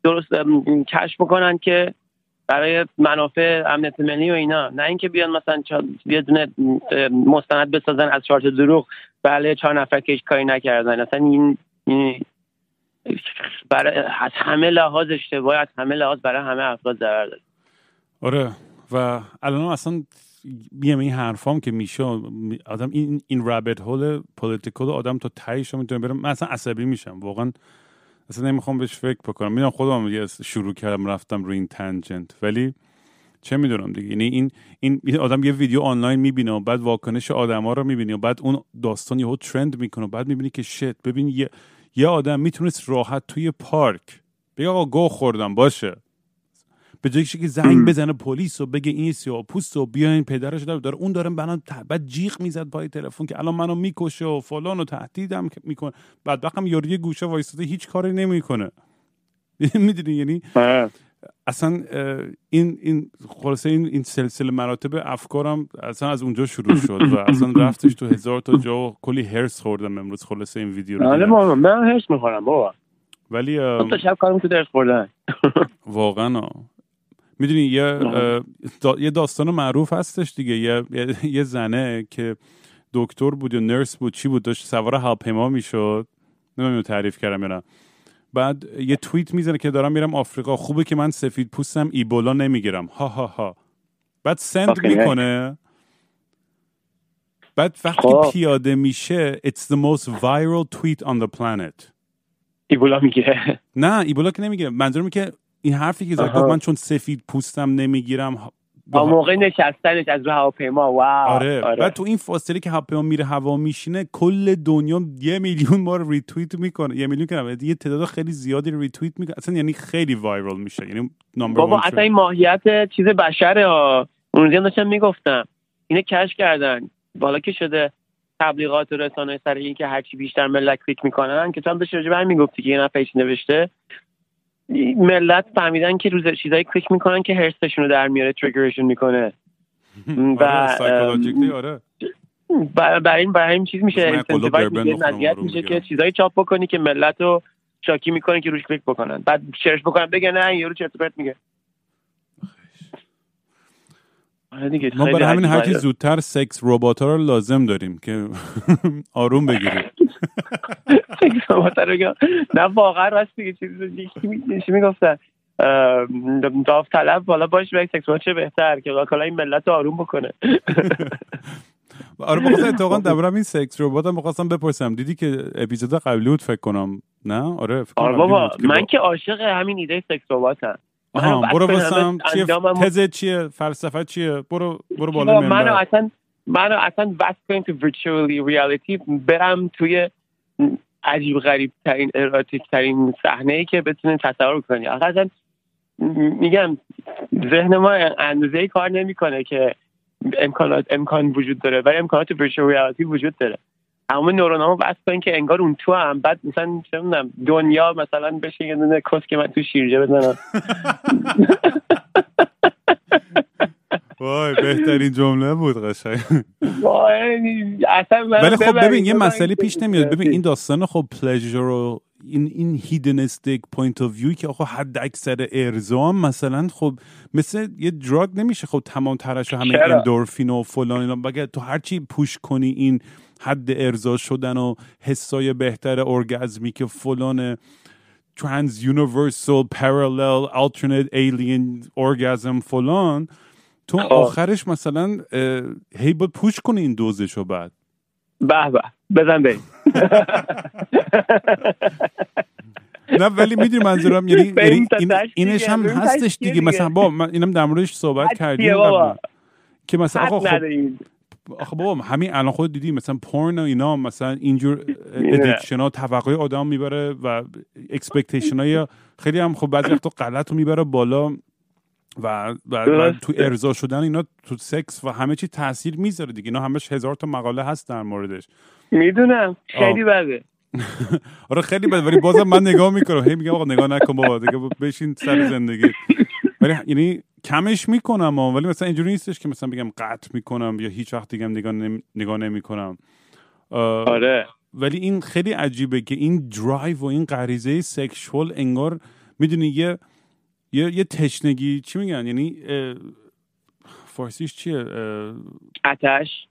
درست کشف بکنن که برای منافع امنیت ملی و اینا. نه اینکه بیان مثلا یه دونه مستند بسازن از چهار دروغ. بله چهار نفر که کاری نکردن. اصلا این, برای از همه لحاظ اشتباه از همه لحاظ برای همه افراد ضرر داره. آره. و الان اصلا بیام این حرفام که میشه آدم این این رابط هول پولیتیکال آدم تا تایش می‌تونه برم من عصبی میشم. واقعا اصلا نمی‌خوام بهش فکر بکنم. می‌دونم خودم یه شروع کردم رفتم روی این تنجنت. ولی چه می‌دونم دیگه. یعنی این این آدم یه ویدیو آنلاین می‌بینه و بعد واکنش آدما رو می‌بینه و بعد اون داستان یهو ترند می‌کنه و بعد می‌بینی که شت. ببین یه یه آدم می‌تونست راحت توی پارک. بگه آقا گو خوردم باشه. به جایی که زنگ بزنه پلیس و بگه این سیاه پوست و بیاین پدرش داره, داره اون داره بنا بعد جیغ می‌زد پای تلفن که الان منو می‌کشه و فلان و تهدیدم می‌کنه. بعد وقتم یاری گوشه وایستاده هیچ کاری نمی‌کنه. می‌دونی یعنی. اصلا این این خلاصه این این سلسله مراتب افکارم اصلا از اونجا شروع شد و اصلا رفتش تو هزار تا جا و کلی هرس خوردم امروز خلاصه این ویدیو رو آره من هرس می‌خورم بابا. ولی تا شب کارم تو درس خوردن. واقعا می‌دونی یه یه داستان معروف هستش دیگه. یه, یه زنه که دکتر بود یا نرس بود چی بود داشت سوار هواپیما می‌شد. نمی‌دونم تعریف کردم یا بعد یه توییت می‌زنه که دارم میرم آفریقا. خوبه که من سفید پوستم ایبولا نمی‌گیرم. ها ها ها. بعد سند می‌کنه. بعد وقتی خب. پیاده میشه it's the most viral tweet on the planet. ایبولا می‌گیره. نه ایبولا که نمی‌گیره. منظورم که این حرفی که زد من چون سفید پوستم نمی‌گیرم با موقع نشستنش از رو هواپیما. wow. آره. آره. بعد تو این فاصله که هواپیما میره هوا میشینه کل دنیا یه میلیون بار ریتوییت می‌کنه. یه میلیون کنه یه تعداد خیلی زیادی ریتوییت می‌کنه. اصلا یعنی خیلی viral میشه. یعنی number بابا اصلا این ماهیت چیز بشره ها. اون داشتم می‌گفتم. اینه cash کردن. بالا که شده تبلیغات و رسانه سر این که هرچی بیشتر ملت کلیک می‌کنن که تو هم داشتی راجع می‌گفتی که یه نفر نوشته. ملت فهمیدن که روز چیزایی کلیک می‌کنن که حرصشون رو در میاره trigger شون می‌کنه و آره, آره. برای این برای این چیز میشه مزیت میشه. که چیزایی چاپ بکنی که ملت رو شاکی می‌کنه که روش کلیک بکنن بعد شرش بکنن بگه نه یارو چرت پرت میگه آره دیگه ما برای همین هر کی عجیبه. زودتر sex robot ها رو لازم داریم که آروم بگیریم. sex robot رو. نه واقعا راست دیگه چیزی چی می‌گفتن؟ داوطلب بالا باش به سکس چه بهتر که کلا این ملت رو آروم بکنه. آره بخواستم اتفاقا درباره این sex robot هم بخواستم بپرسم. دیدی که اپیزود قبلی بود؟ فکر کنم. نه؟ آره فکر آره بابا من که عاشق همین ایده sex robot م. آها برو بس واسم چیه؟ تزه چیه؟ فلسفه چیه؟ برو برو بالا منو اصلا منو اصلا وصل کنیم تو virtually ریالیتی برم توی عجیب غریب ترین اروتیک ترین صحنه ای که بتونین تصور کنی. اصلا میگم ذهن ما اندازه کار نمی‌کنه که امکانات امکان وجود داره ولی امکانات virtual ریالیتی وجود داره. همه نورونامو وصل کنین که انگار اون تو هم. بعد مثلا چه می‌دونم دنیا مثلا بشه یه دونه کس که من تو شیرجه بزنم. وای بهترین جمله بود قشنگ. وای، اصلا منو ولی خب ببین یه. مسئله پیش نمیاد. ببین این داستان خب pleasure و این این hedonistic point of view که آقا حد اکثر ارضا هم مثلا خب مثل یه drug نمیشه خب تمام ترشح همه؟ اندورفین و فلان اینا بگه تو هرچی push کنی این حد ارضا شدن و حسای بهتر ارگزمی که فلان trans universal parallel alternate alien orgasm فلان تو خب. آخرش مثلا هی باید push کنی این دوزشو بعد به به. بزن بریم. نه ولی می‌دونی منظورم یعنی یعنی این اینش هم هستش تش دیگه. مثلا با من اینم در موردش صحبت کردیم. که مثلا آقا خب آخه بابا همین الان خود دیدی مثلا پورن و اینا مثلا اینجور. addiction ها توقع آدم می‌بره و expectation های خیلی هم خب بعضی وقتا غلط رو می‌بره بالا. و, و. تو ارضا شدن اینا تو سکس و همه چی تاثیر می‌ذاره دیگه. اینا همش هزار تا مقاله هست در موردش. می‌دونم. خیلی بده. آره خیلی بد ولی بازم من نگاه می‌کنم. هی میگم آقا نگاه نکن بابا دیگه بشین سر زندگی ولی یعنی کمش می‌کنم. ولی مثلا اینجوری نیستش که مثلا بگم قطع می‌کنم یا هیچ وقت دیگه نگاه, نمی... نگاه نمی‌کنم. آره. ولی این خیلی عجیبه که این درایو و این غریزه سکشوال انگار می‌دونی یه یه, یه تشنگی چی میگن؟ یعنی فارسیش چیه؟ آتش.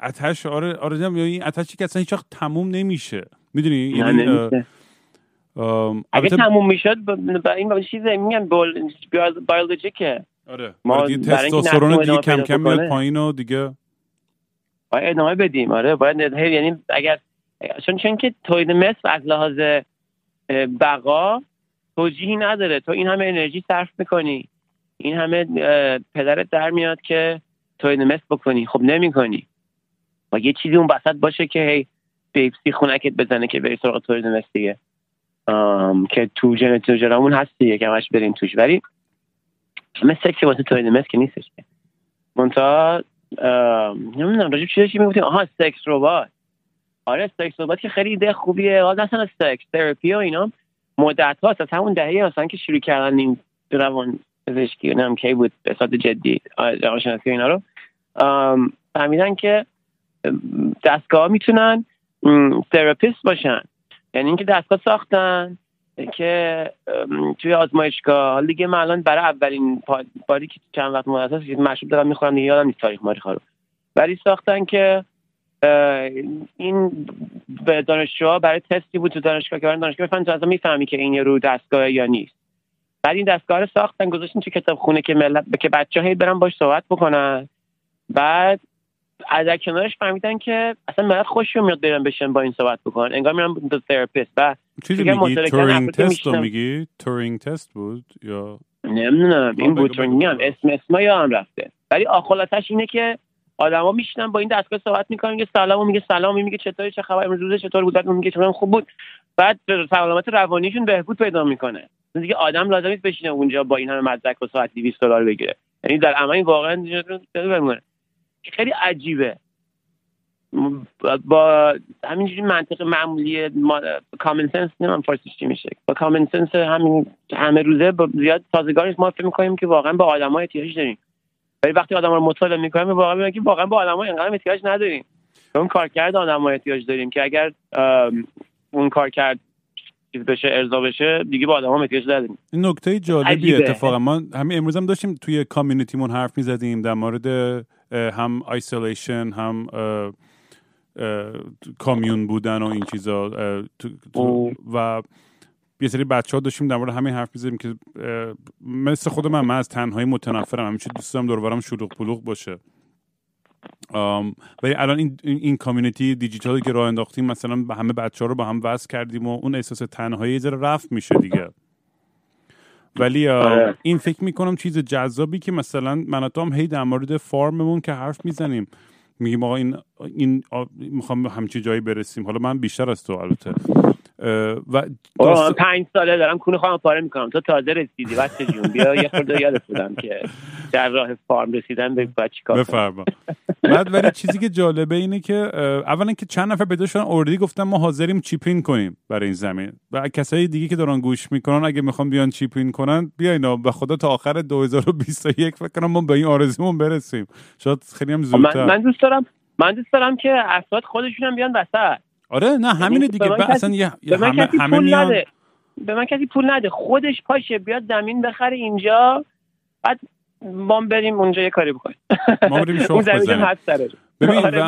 آتش؟ آره آره نمی‌دونم، یعنی این آتشی که اصلا هیچ وقت تموم نمیشه. می‌دونی؟ نه یعنی اگه تموم می‌شد این چیز میگن بیولوژیکه. آره. ما ما دیگه تستوسترون دیگه کم کم میاد. پایین و دیگه باید ادامه بدیم. آره باید یعنی اگر چون چون که تولید مثل از لحاظ بقا توجیهی نداره. تو این همه انرژی صرف می‌کنی. این همه پدرت در میاد که تولید مثل بکنی. خب نمی‌کنی. و یه چیزی اون وسط باشه که هی بیپسی خونکت بزنه که بری سراغ دیگه. آم، که تو ژنتیکمون هست دیگه که همش بریم توش. ولی همه سکسی واسه تولید مثل که نیستش که. منتها نمی‌دونم راجب چی داشتی می‌گفتیم؟ آها sex robot. آره sex robot که خیلی ایده خوبیه. حالا اصلا sex. therapy و اینا. مدت هاست از همون دهه مثلا که شروع کردن این روان پزشکی نم کی بود به جدی روانشناسی اینا رو فهمیدن که دستگاه می‌تونن تراپیست باشن. یعنی اینکه دستگاه ساختن که توی آزمایشگاه. حالا دیگه من الان برای اولین باری که چند وقت مدت هست مشروب دارم می‌خورم دیگه یادم نیست تاریخ ماریخ رو. ولی ساختن که این به دانشجوها برای تستی بود تو دانشگاه که برای دانشگاه بفهمن تو می‌فهمی که این رو دستگاه یا نیست. بعد این دستگاه رو ساختن گذاشتن تو کتاب خونه که ملت که بچه هی برن باش صحبت بکنن. بعد از در کنارش فهمیدن که اصلا ملت خوششون میاد برن بشن با این صحبت بکنن. انگار میرن به تراپیست و چیزی میگی؟ تورینگ تست رو. میگی؟ تورینگ تست بود یا نمی‌دونم. این بود. میگم بگو. اسم اسما یادم رفته. ولی آ- خلاصش اینه که آدما میشنن با این دستگاه صحبت می‌کنن میگه سلام و میگه سلام میگه چطوری چه خبر؟ امروز روزت چطور بود؟ میگه چطور خوب بود. بعد به سلامت روانیشون بهبود پیدا می‌کنه. دیگه آدم لازم نیست بشینه اونجا با این همه مدرک و ساعت 200 دلار بگیره. یعنی در عمل واقعا خیلی عجیبه. با همینجوری منطق معمولی کامن سنس نمی‌دونم فارسیش چی میشه. با کامن سنس همین همه روزه با زیاد سازگار ما فکر می‌کنیم که واقعا با آدم‌ها احتیاج داریم. ولی وقتی آدم رو مطالعه می‌کنیم واقعا می‌بینیم که واقعا با آدم‌ها اینقدر احتیاج نداریم. اون کارکرد آدم احتیاج داریم که اگر اون کارکرد چیز بشه ارضا بشه دیگه با آدم احتیاج نداریم. این نکته جالبی اتفاقا. ما همین امروز هم داشتیم توی کامیونیتیمون حرف می‌زدیم در مورد هم isolation هم community بودن و این چیزا و یه سری بچه ها داشتیم در مورد همین حرف می‌زدیم که مثل خود من من از تنهایی متنفرم. همیشه دوست دارم دور شلوغ پلوغ باشه. ولی الان این این community دیجیتالی که راه انداختیم مثلا به همه بچه ها رو با هم وصل کردیم و اون احساس تنهایی ذره رفت میشه دیگه. ولی آره. این فکر می‌کنم چیز جذابی که مثلا من هم هی در مورد فارممون که حرف می‌زنیم. میگیم آقا این این می‌خوام همچی جایی برسیم. حالا من بیشتر از تو البته. و داست... پنج ساله دارم کونه خواهم پاره می‌کنم. تو تازه رسیدی بچه جون. بیا یه خورده یادت بودم که در راه فارم رسیدن به چیکار بفرما. بعد ولی چیزی که جالبه اینه که اولا که چند نفر پیدا شدن اوردی گفتن ما حاضریم چیپین کنیم برای این زمین. و کسایی دیگه که دارن گوش می‌کنن اگه می‌خوان بیان چیپین کنن بیاین به خدا تا آخر 2021 فکر کنم ما به این آرزومون برسیم. شاید خیلی هم زودتر من, من دوست دارم من دوست دارم که افراد خودشون هم بیان وسط. آره نه یعنی همینه دیگه. به اصلا یه به من همه, کسی همه پول نده. به من کسی پول نده. خودش پاشه بیاد زمین بخره اینجا بعد ما بریم اونجا یه کاری بکنیم. ما بریم شوخ بزنیم. ببین آره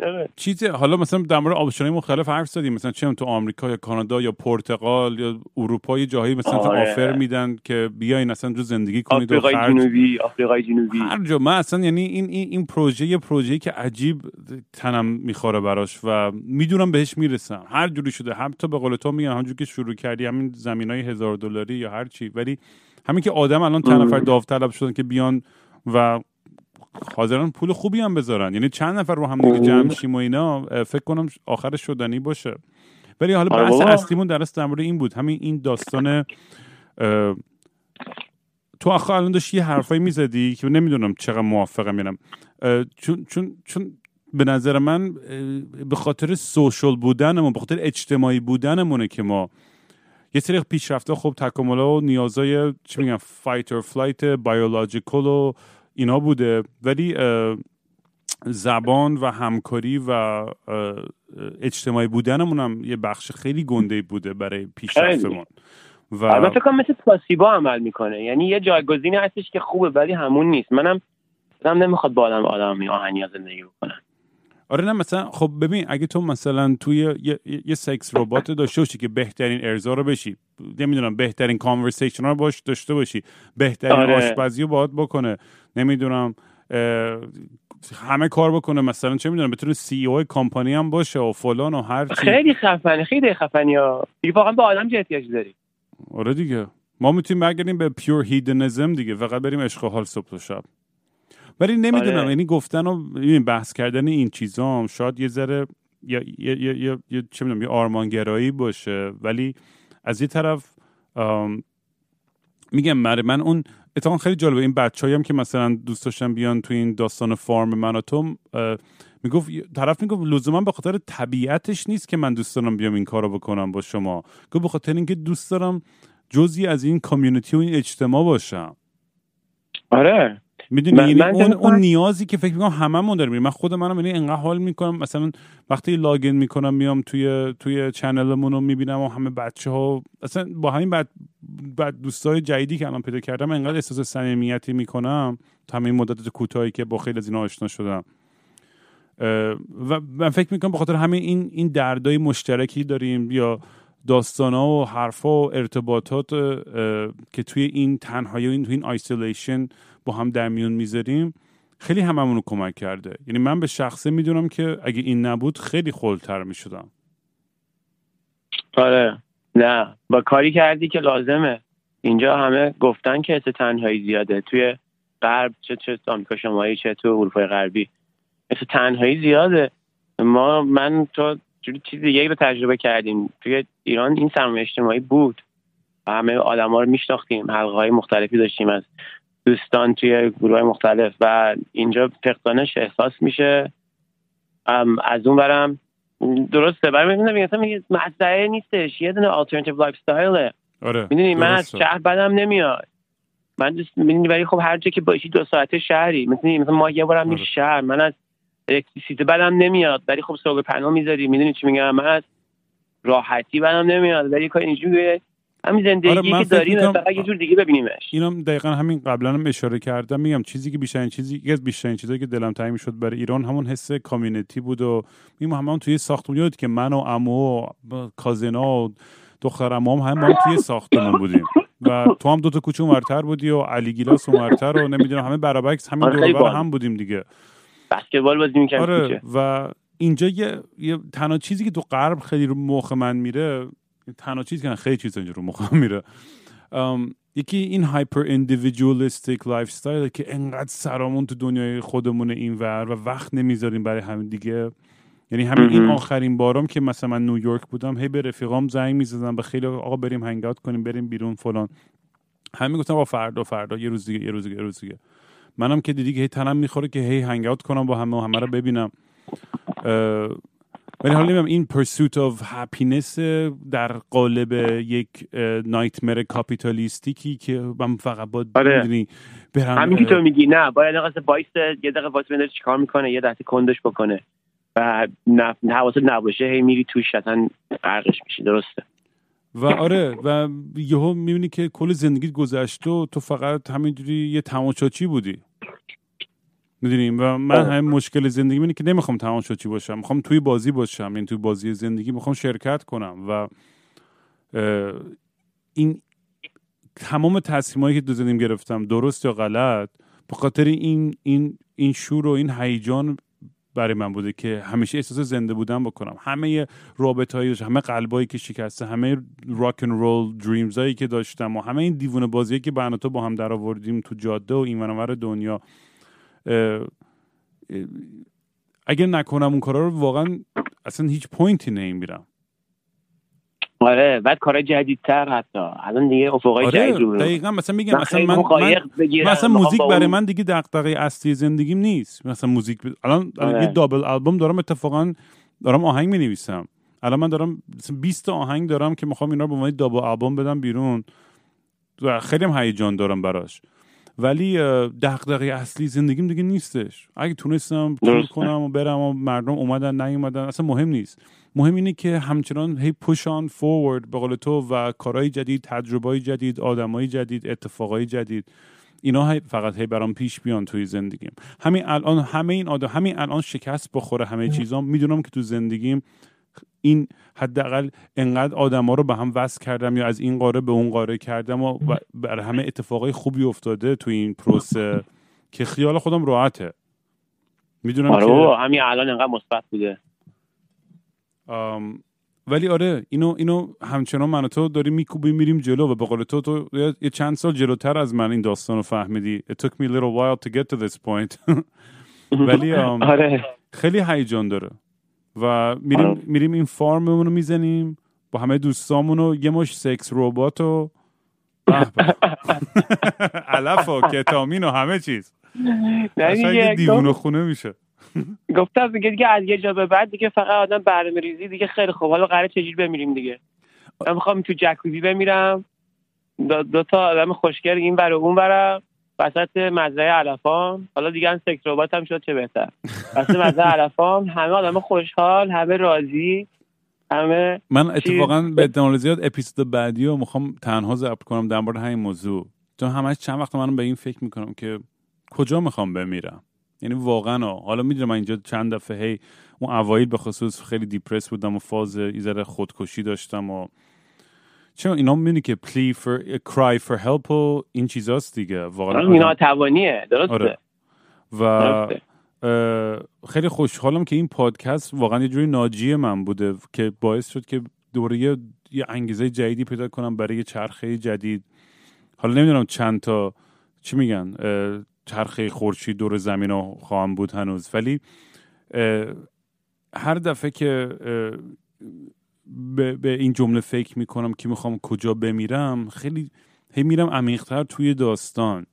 آره. چیز حالا مثلا در مورد آپشن‌های مختلف حرف زدیم. مثلا چه تو آمریکا یا کانادا یا پرتغال یا اروپا یه جاهایی مثلا آره. آفر میدن که بیاین اصلا جو زندگی کنید آفریقای خرج... جنوبی آفریقای جنوبی. هر جا. من اصلا یعنی این این این پروژه یه پروژه‌ای که عجیب تنم می‌خوره براش و می‌دونم بهش می‌رسم. هر جوری شده. حتی به قول تو میگم همونجوری که شروع کردی همین زمینای هزار دلاری یا هر چی. ولی همین که آدم الان چند نفر داوطلب شدن که بیان و حاضران پول خوبی هم بذارن. یعنی چند نفر رو هم دیگه جمع شیم و اینا فکر کنم آخر شدنی باشه. ولی حالا آره بحث اصلیمون درست در مورد این بود. همین این داستان تو آخر الان داشت یه حرفایی می‌زدی که نمی‌دونم چقدر موافقم میرم چون چون چون به نظر من به خاطر social بودنمون به خاطر اجتماعی بودنمونه که ما یه سری پیشرفته خب تکاملا و نیازای چی میگم fight or flight biological و اینا بوده. ولی زبان و همکاری و اجتماعی بودنمون هم یه بخش خیلی گنده بوده برای پیشرفتمون. و من فکر مثل پلاسیبا عمل می‌کنه. یعنی یه جایگزینی هستش که خوبه ولی همون نیست. منم هم نمی‌خواد با آدم آدمی آهنی زندگی بکنم. آره نه مثلا خب ببین اگه تو مثلا توی یه, یه سکس ربات داشته باشی که بهترین ارزا رو بشی نمی‌دونم بهترین کانورسیشن رو باش داشته باشی بهترین آره. آشپزی رو باید بکنه نمی‌دونم همه کار بکنه مثلا چه می‌دونم بتونه سی او کمپانی هم باشه و فلان و هر چی. خیلی خفنی خیلی خفنی ها. دیگه واقعا به آدم چه احتیاج داری. آره دیگه. ما می‌تونیم برگردیم به پیور هیدنزم دیگه فقط بریم عشق حال صبح و شب. ولی نمی‌دونم آره. یعنی گفتن و بحث کردن این چیزا هم شاید یه ذره یا یا یا یا چه می‌دونم یه آرمانگرایی باشه. ولی از یه طرف میگم مره من اون اتفاقا خیلی جالبه. این بچه‌ای هم که مثلا دوست داشتن بیان تو این داستان فارم من و تو می‌گفت طرف می‌گفت لزوما به خاطر طبیعتش نیست که من دوست دارم بیام این کارو بکنم با شما. گفت به خاطر اینکه دوست دارم جزی از این کامیونیتی و این اجتماع باشم. آره. می‌دونی یعنی اون, اون نیازی که فکر می‌کنم هممون داریم. من خود منم یعنی انقدر حال می‌کنم. مثلا وقتی لاگین می‌کنم میام توی توی چنلمون رو می‌بینم و همه بچه ها اصلا با همین بعد بعد دوستای جدیدی که الان پیدا کردم انقدر احساس صمیمیتی می‌کنم تا همین مدت کوتاهی که با خیلی از اینا آشنا شدم. و من فکر می‌کنم به خاطر همین این این دردای مشترکی داریم یا داستانا و حرفا و ارتباطات که توی این تنهایی و این توی این آیسولیشن با هم در میون می‌ذاریم خیلی هممون رو کمک کرده. یعنی من به شخصه می‌دونم که اگه این نبود خیلی خلتر می‌شدم. آره. نه. با کاری کردی که لازمه. اینجا همه گفتن که تنهایی زیاده. توی غرب چه چه آمریکا شمالی چه تو اروپای غربی. مثل تنهایی زیاده. ما من تو چیز دیگه رو تجربه کردیم. توی ایران این سرمایه اجتماعی بود. و همه آدم ها رو میشناختیم حلقه های مختلفی داشتیم از دوستان توی گروه مختلف. و اینجا فقدانش احساس میشه. از اون برم درسته. برای می‌دونم میگه مزرعه نیستش. یه دونه alternative lifestyle ه آره می‌دونی من از شهر بدم نمیاد. من دوست می‌دونی ولی خب هر جا که باشی دو ساعته شهری. می‌دونی مثلا ما یه بارم آره. شهر. من از الکتریسیته بدم نمیاد. ولی خب سوگ پناه می‌ذاری. می‌دونی چی میگم؟ من از راحتی بدم نمیاد. ولی کار اینجوری همین زندگی آره، که داریم فقط یه جور دیگه ببینیمش. اینم دقیقا همین قبلا هم اشاره کردم. میگم چیزی که بیشترین چیزی یکی از بیشترین چیزایی که دلم تنگ شد برای ایران همون حس کامیونیتی بود و میگم همون توی ساختمون یاد که من و عمو و کازینا و دختر عموام هم, هم توی ساختمون بودیم. و تو هم دو تا کوچه اونورتر بودی و علی گیلاس اونورتر و نمی‌دونم همه بر و بکس همین آره، دور. هم بودیم دیگه. بسکتبال بازی می‌کنم آره و اینجا یه, یه تنها چیزی که تو غرب خیلی رو مخ من میره تنها چیزی که خیلی چیز اینجا رو مخ میره. ام، یکی این hyper individualistic lifestyle که انقدر سرامون تو دنیای خودمون اینور و وقت نمی‌ذاریم برای همین دیگه. یعنی همین این. آخرین بارم که مثلا من نیویورک بودم هی به رفیقام زنگ می‌زدم به خیلی آقا بریم هنگ کنیم بریم بیرون فلان. همین گفتم آقا فردا فردا یه روز دیگه یه روز دیگه یه روز دیگه. منم که دیدی که هی تنم می‌خوره که هی هنگ اوت کنم با همه و همه رو ببینم. ولی حالا نمی‌دونم این pursuit of happiness در قالب یک نایتمر کاپیتالیستیکی که من فقط با آره. برم همین که تو میگی نه باید قصد بایست یه دقیقه واسه ببینه چیکار می‌کنه یه دسته کندش بکنه. و نه حواست نباشه هی میری توش اصلا غرقش میشی درسته. و آره و یهو می‌بینی که کل زندگیت گذشته و تو فقط همینجوری یه تماشاچی بودی. می‌دونیم و من. همین مشکل زندگی اینه که نمی‌خوام تماشاچی باشم می‌خوام توی بازی باشم یعنی توی بازی زندگی می‌خوام شرکت کنم. و این تمام تصمیمایی که دو زندگیم گرفتم درست یا غلط به خاطر این این این شور و این هیجان برای من بوده که همیشه احساس زنده بودن بکنم. همه رابطه هایی همه قلبایی که شکسته همه rock and roll dreams هایی که داشتم و همه این دیوونه بازی که و تو با هم در آوردیم تو جاده و این ور اون ور دنیا اگر نکنم اون کارا رو واقعا اصلا هیچ point ی نمی‌بینم آره بعد کارهای جدیدتر حتی. الان دیگه افقای جدید آره رو دقیقا مثلا میگم من مثلا من, من بگیرم، مثلا موزیک برای من دیگه دغدغه اصلی زندگیم نیست. مثلا موزیک ب... الان الان آره. یه دابل آلبوم دارم اتفاقا دارم آهنگ می نویسم الان من دارم مثلا 20 تا آهنگ دارم که می‌خوام اینا رو به عنوان دابل آلبوم بدم بیرون و خیلی هم هیجان دارم براش. ولی دغدغه اصلی زندگیم دیگه نیستش. اگه تونستم تور. کنم و برم و مردم اومدن نیومدن اصلا مهم نیست. مهم اینه که همچنان هی پوش آن فورورد به قول تو و کارهای جدید تجربه جدید آدمای جدید اتفاقای جدید. اینا هی فقط هی برام پیش بیان توی زندگیم. همین الان همه این آدم همین الان شکست بخوره همه چیزام. می‌دونم که تو زندگیم این حداقل انقدر آدما رو به هم وصل کردم یا از این قاره به اون قاره کردم و برای همه اتفاقای خوبی افتاده تو این پروسه که خیال خودم راحته. می‌دونم آره که همین الان انقدر مثبت بوده. ولی آره اینو اینو همچنان من و تو داریم میکوبیم میریم جلو و به قول تو تو یه- چند سال جلوتر از من این داستان رو فهمیدی. It took me a little while to get to this point. ولی آره. خیلی هیجان داره. و میریم آره. میریم این فارممون رو می‌زنیم. با همه دوستامون و یه مش سکس ربات و. علف و کتامین و همه چیز. دیوونه خونه میشه. گفتم دیگه دیگه از یه جا به بعد دیگه فقط آدم برنامه ریزی دیگه خیلی خوب. حالا قراره چجوری بمیریم دیگه؟ من می‌خوام تو جکوزی بمیرم. دو, دو تا آدم خوشگل این ور اون برم وسط مزرعه علفام حالا دیگه هم سکس ربات هم شد چه بهتر. وسط مزرعه علفام همه آدم خوشحال همه راضی همه من؟ اتفاقا به احتمال زیاد اپیزود بعدی رو می‌خوام تنها ضبط کنم در مورد همین موضوع. چون همش چند وقت منم به این فکر می‌کنم که کجا می‌خوام بمیرم. یعنی واقعا. حالا می‌دونم من اینجا چند دفعه هی اون اوایل به خصوص خیلی دیپرس بودم و فاز ذره خودکشی داشتم و چون اینا می‌بینی که پلی for cry for help و این چیزاست دیگه. واقعا اینا آدم- توانیه درسته؟ آره. و خیلی خوشحالم که این پادکست واقعا یه جوری ناجی من بوده که باعث شد که دوباره یه, انگیزه جدیدی پیدا کنم برای یه چرخه جدید. حالا نمی‌دونم چند تا چی میگن؟ چرخه خورشید دور زمین رو خواهم بود هنوز. ولی هر دفعه که به, این جمله فکر می‌کنم که می‌خوام کجا بمیرم خیلی هی میرم عمیقتر توی داستان.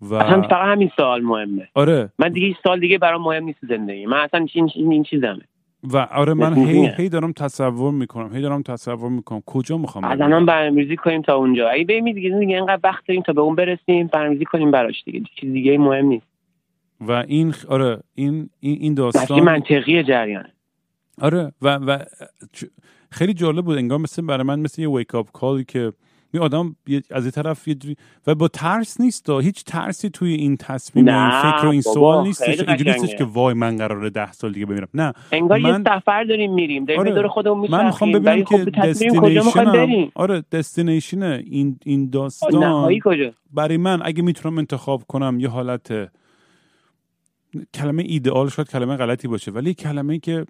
و اصلا فقط همین سوال مهمه. آره. من دیگه هیچ سال دیگه برام مهم نیست زندگی. من اصلا این چیزمه. و آره من هی. هی دارم تصور می‌کنم هی دارم تصور می‌کنم. کجا می‌خوام از. الان برنامه‌ریزی کنیم تا اونجا. اگه بریم دیگه دیگه اینقدر وقت داریم تا به اون برسیم برنامه‌ریزی کنیم براش دیگه. چیز دیگه مهم نیست. و این آره این این, این داستان منطقی جریان. آره و و خیلی جالب بود. انگار مثل برای من مثل یه ویک اپ کالی که این آدم از این طرف یه جوری و با ترس نیست دا. هیچ ترسی توی این تصمیم و این فکر و این سوال نیستش. خیلی اینجوری نیستش. که وای من قراره ده سال دیگه بمیرم. نه انگار من- یه سفر داریم میریم. داریم آره. دور خودمون من می‌خوام ببینم که خب بریم؟ آره دستینیشن این این داستان نهایی کجا؟ برای من اگه می‌تونم انتخاب کنم یه حالت کلمه ایدئال شاید کلمه غلطی باشه ولی کلمه که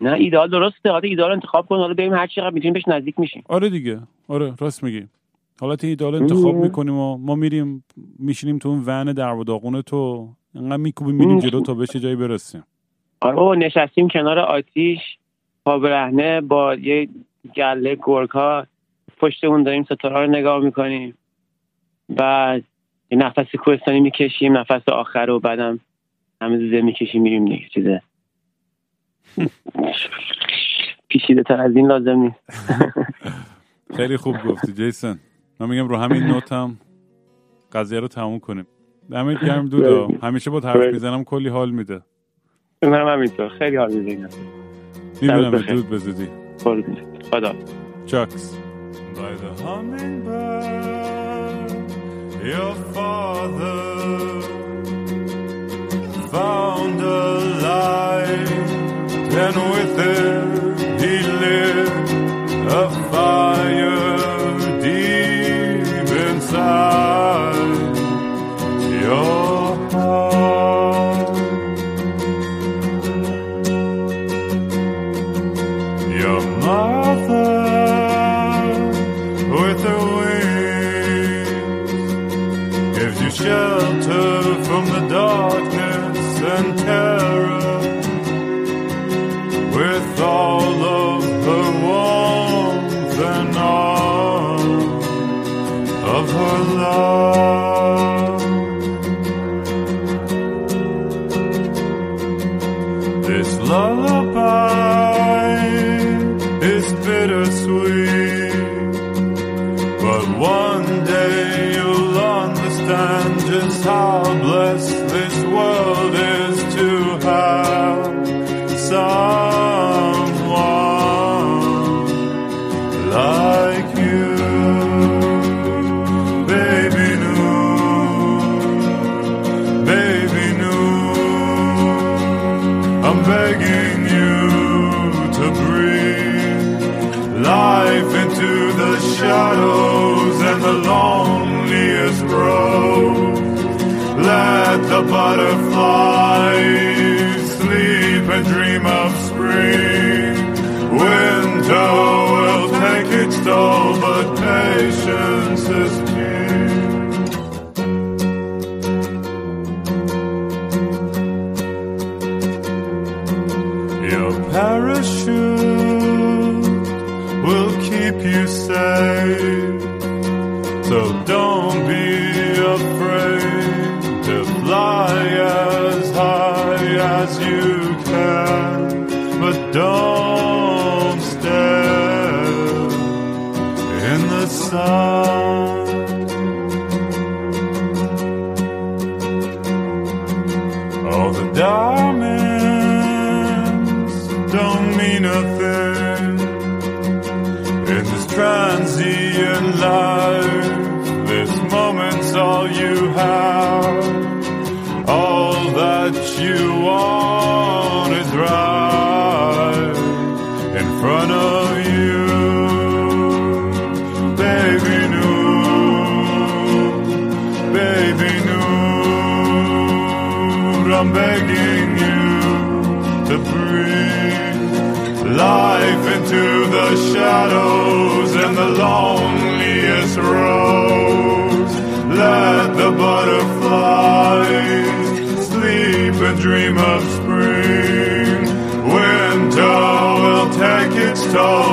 نه ایدئال درسته حالا ایدئال انتخاب کن حالا بریم هر چقدر می‌تونیم بهش نزدیک میشیم آره دیگه آره راست میگی حالت ایدئال انتخاب. می‌کنیم و ما میریم میشینیم تو اون ون در و داغون تو انقدر میکوبیم میریم. جلو تا بشه جایی برسیم آره بابا نشستیم کنار آتیش پا برهنه با یه گله گرگ ها پشتمون داریم ستاره رو نگاه می‌کنیم بعد یه نفس کوهستانی می‌کشیم نفس آخر رو بعدم همه زوزه می‌کشیم میریم دیگه چیزه پیشیده تر از این لازم نیست. خیلی خوب گفتی جیسن من میگم رو همین نوت هم قضیه رو تموم کنیم. دمت گرم دودا همیشه با حرف می‌زنم کلی حال میده. منم همینطور. خیلی حال میده. می‌بینم. دود بزدی. خدا. چاکس. By the hummingbird. Your father found a light, and with it he lit a fire numb of her love. Transient life. This moment's all you have. All that you want is right in front of you, baby. New, baby. New. I'm begging you to breathe life into the shadows roads. Let the butterflies sleep and dream of spring. Winter will take its toll,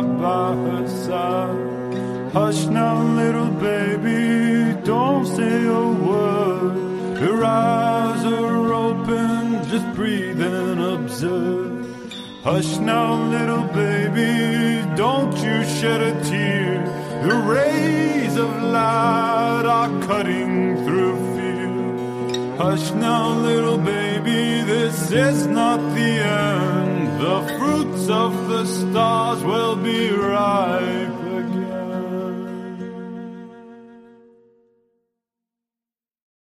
By her side. Hush now, little baby, don't say a word. Your eyes are open, just breathe and observe. Hush now, little baby, don't you shed a tear. The rays of light are cutting through fear. Hush now, little baby, this is not the end. The fruits of the stars will be ripe.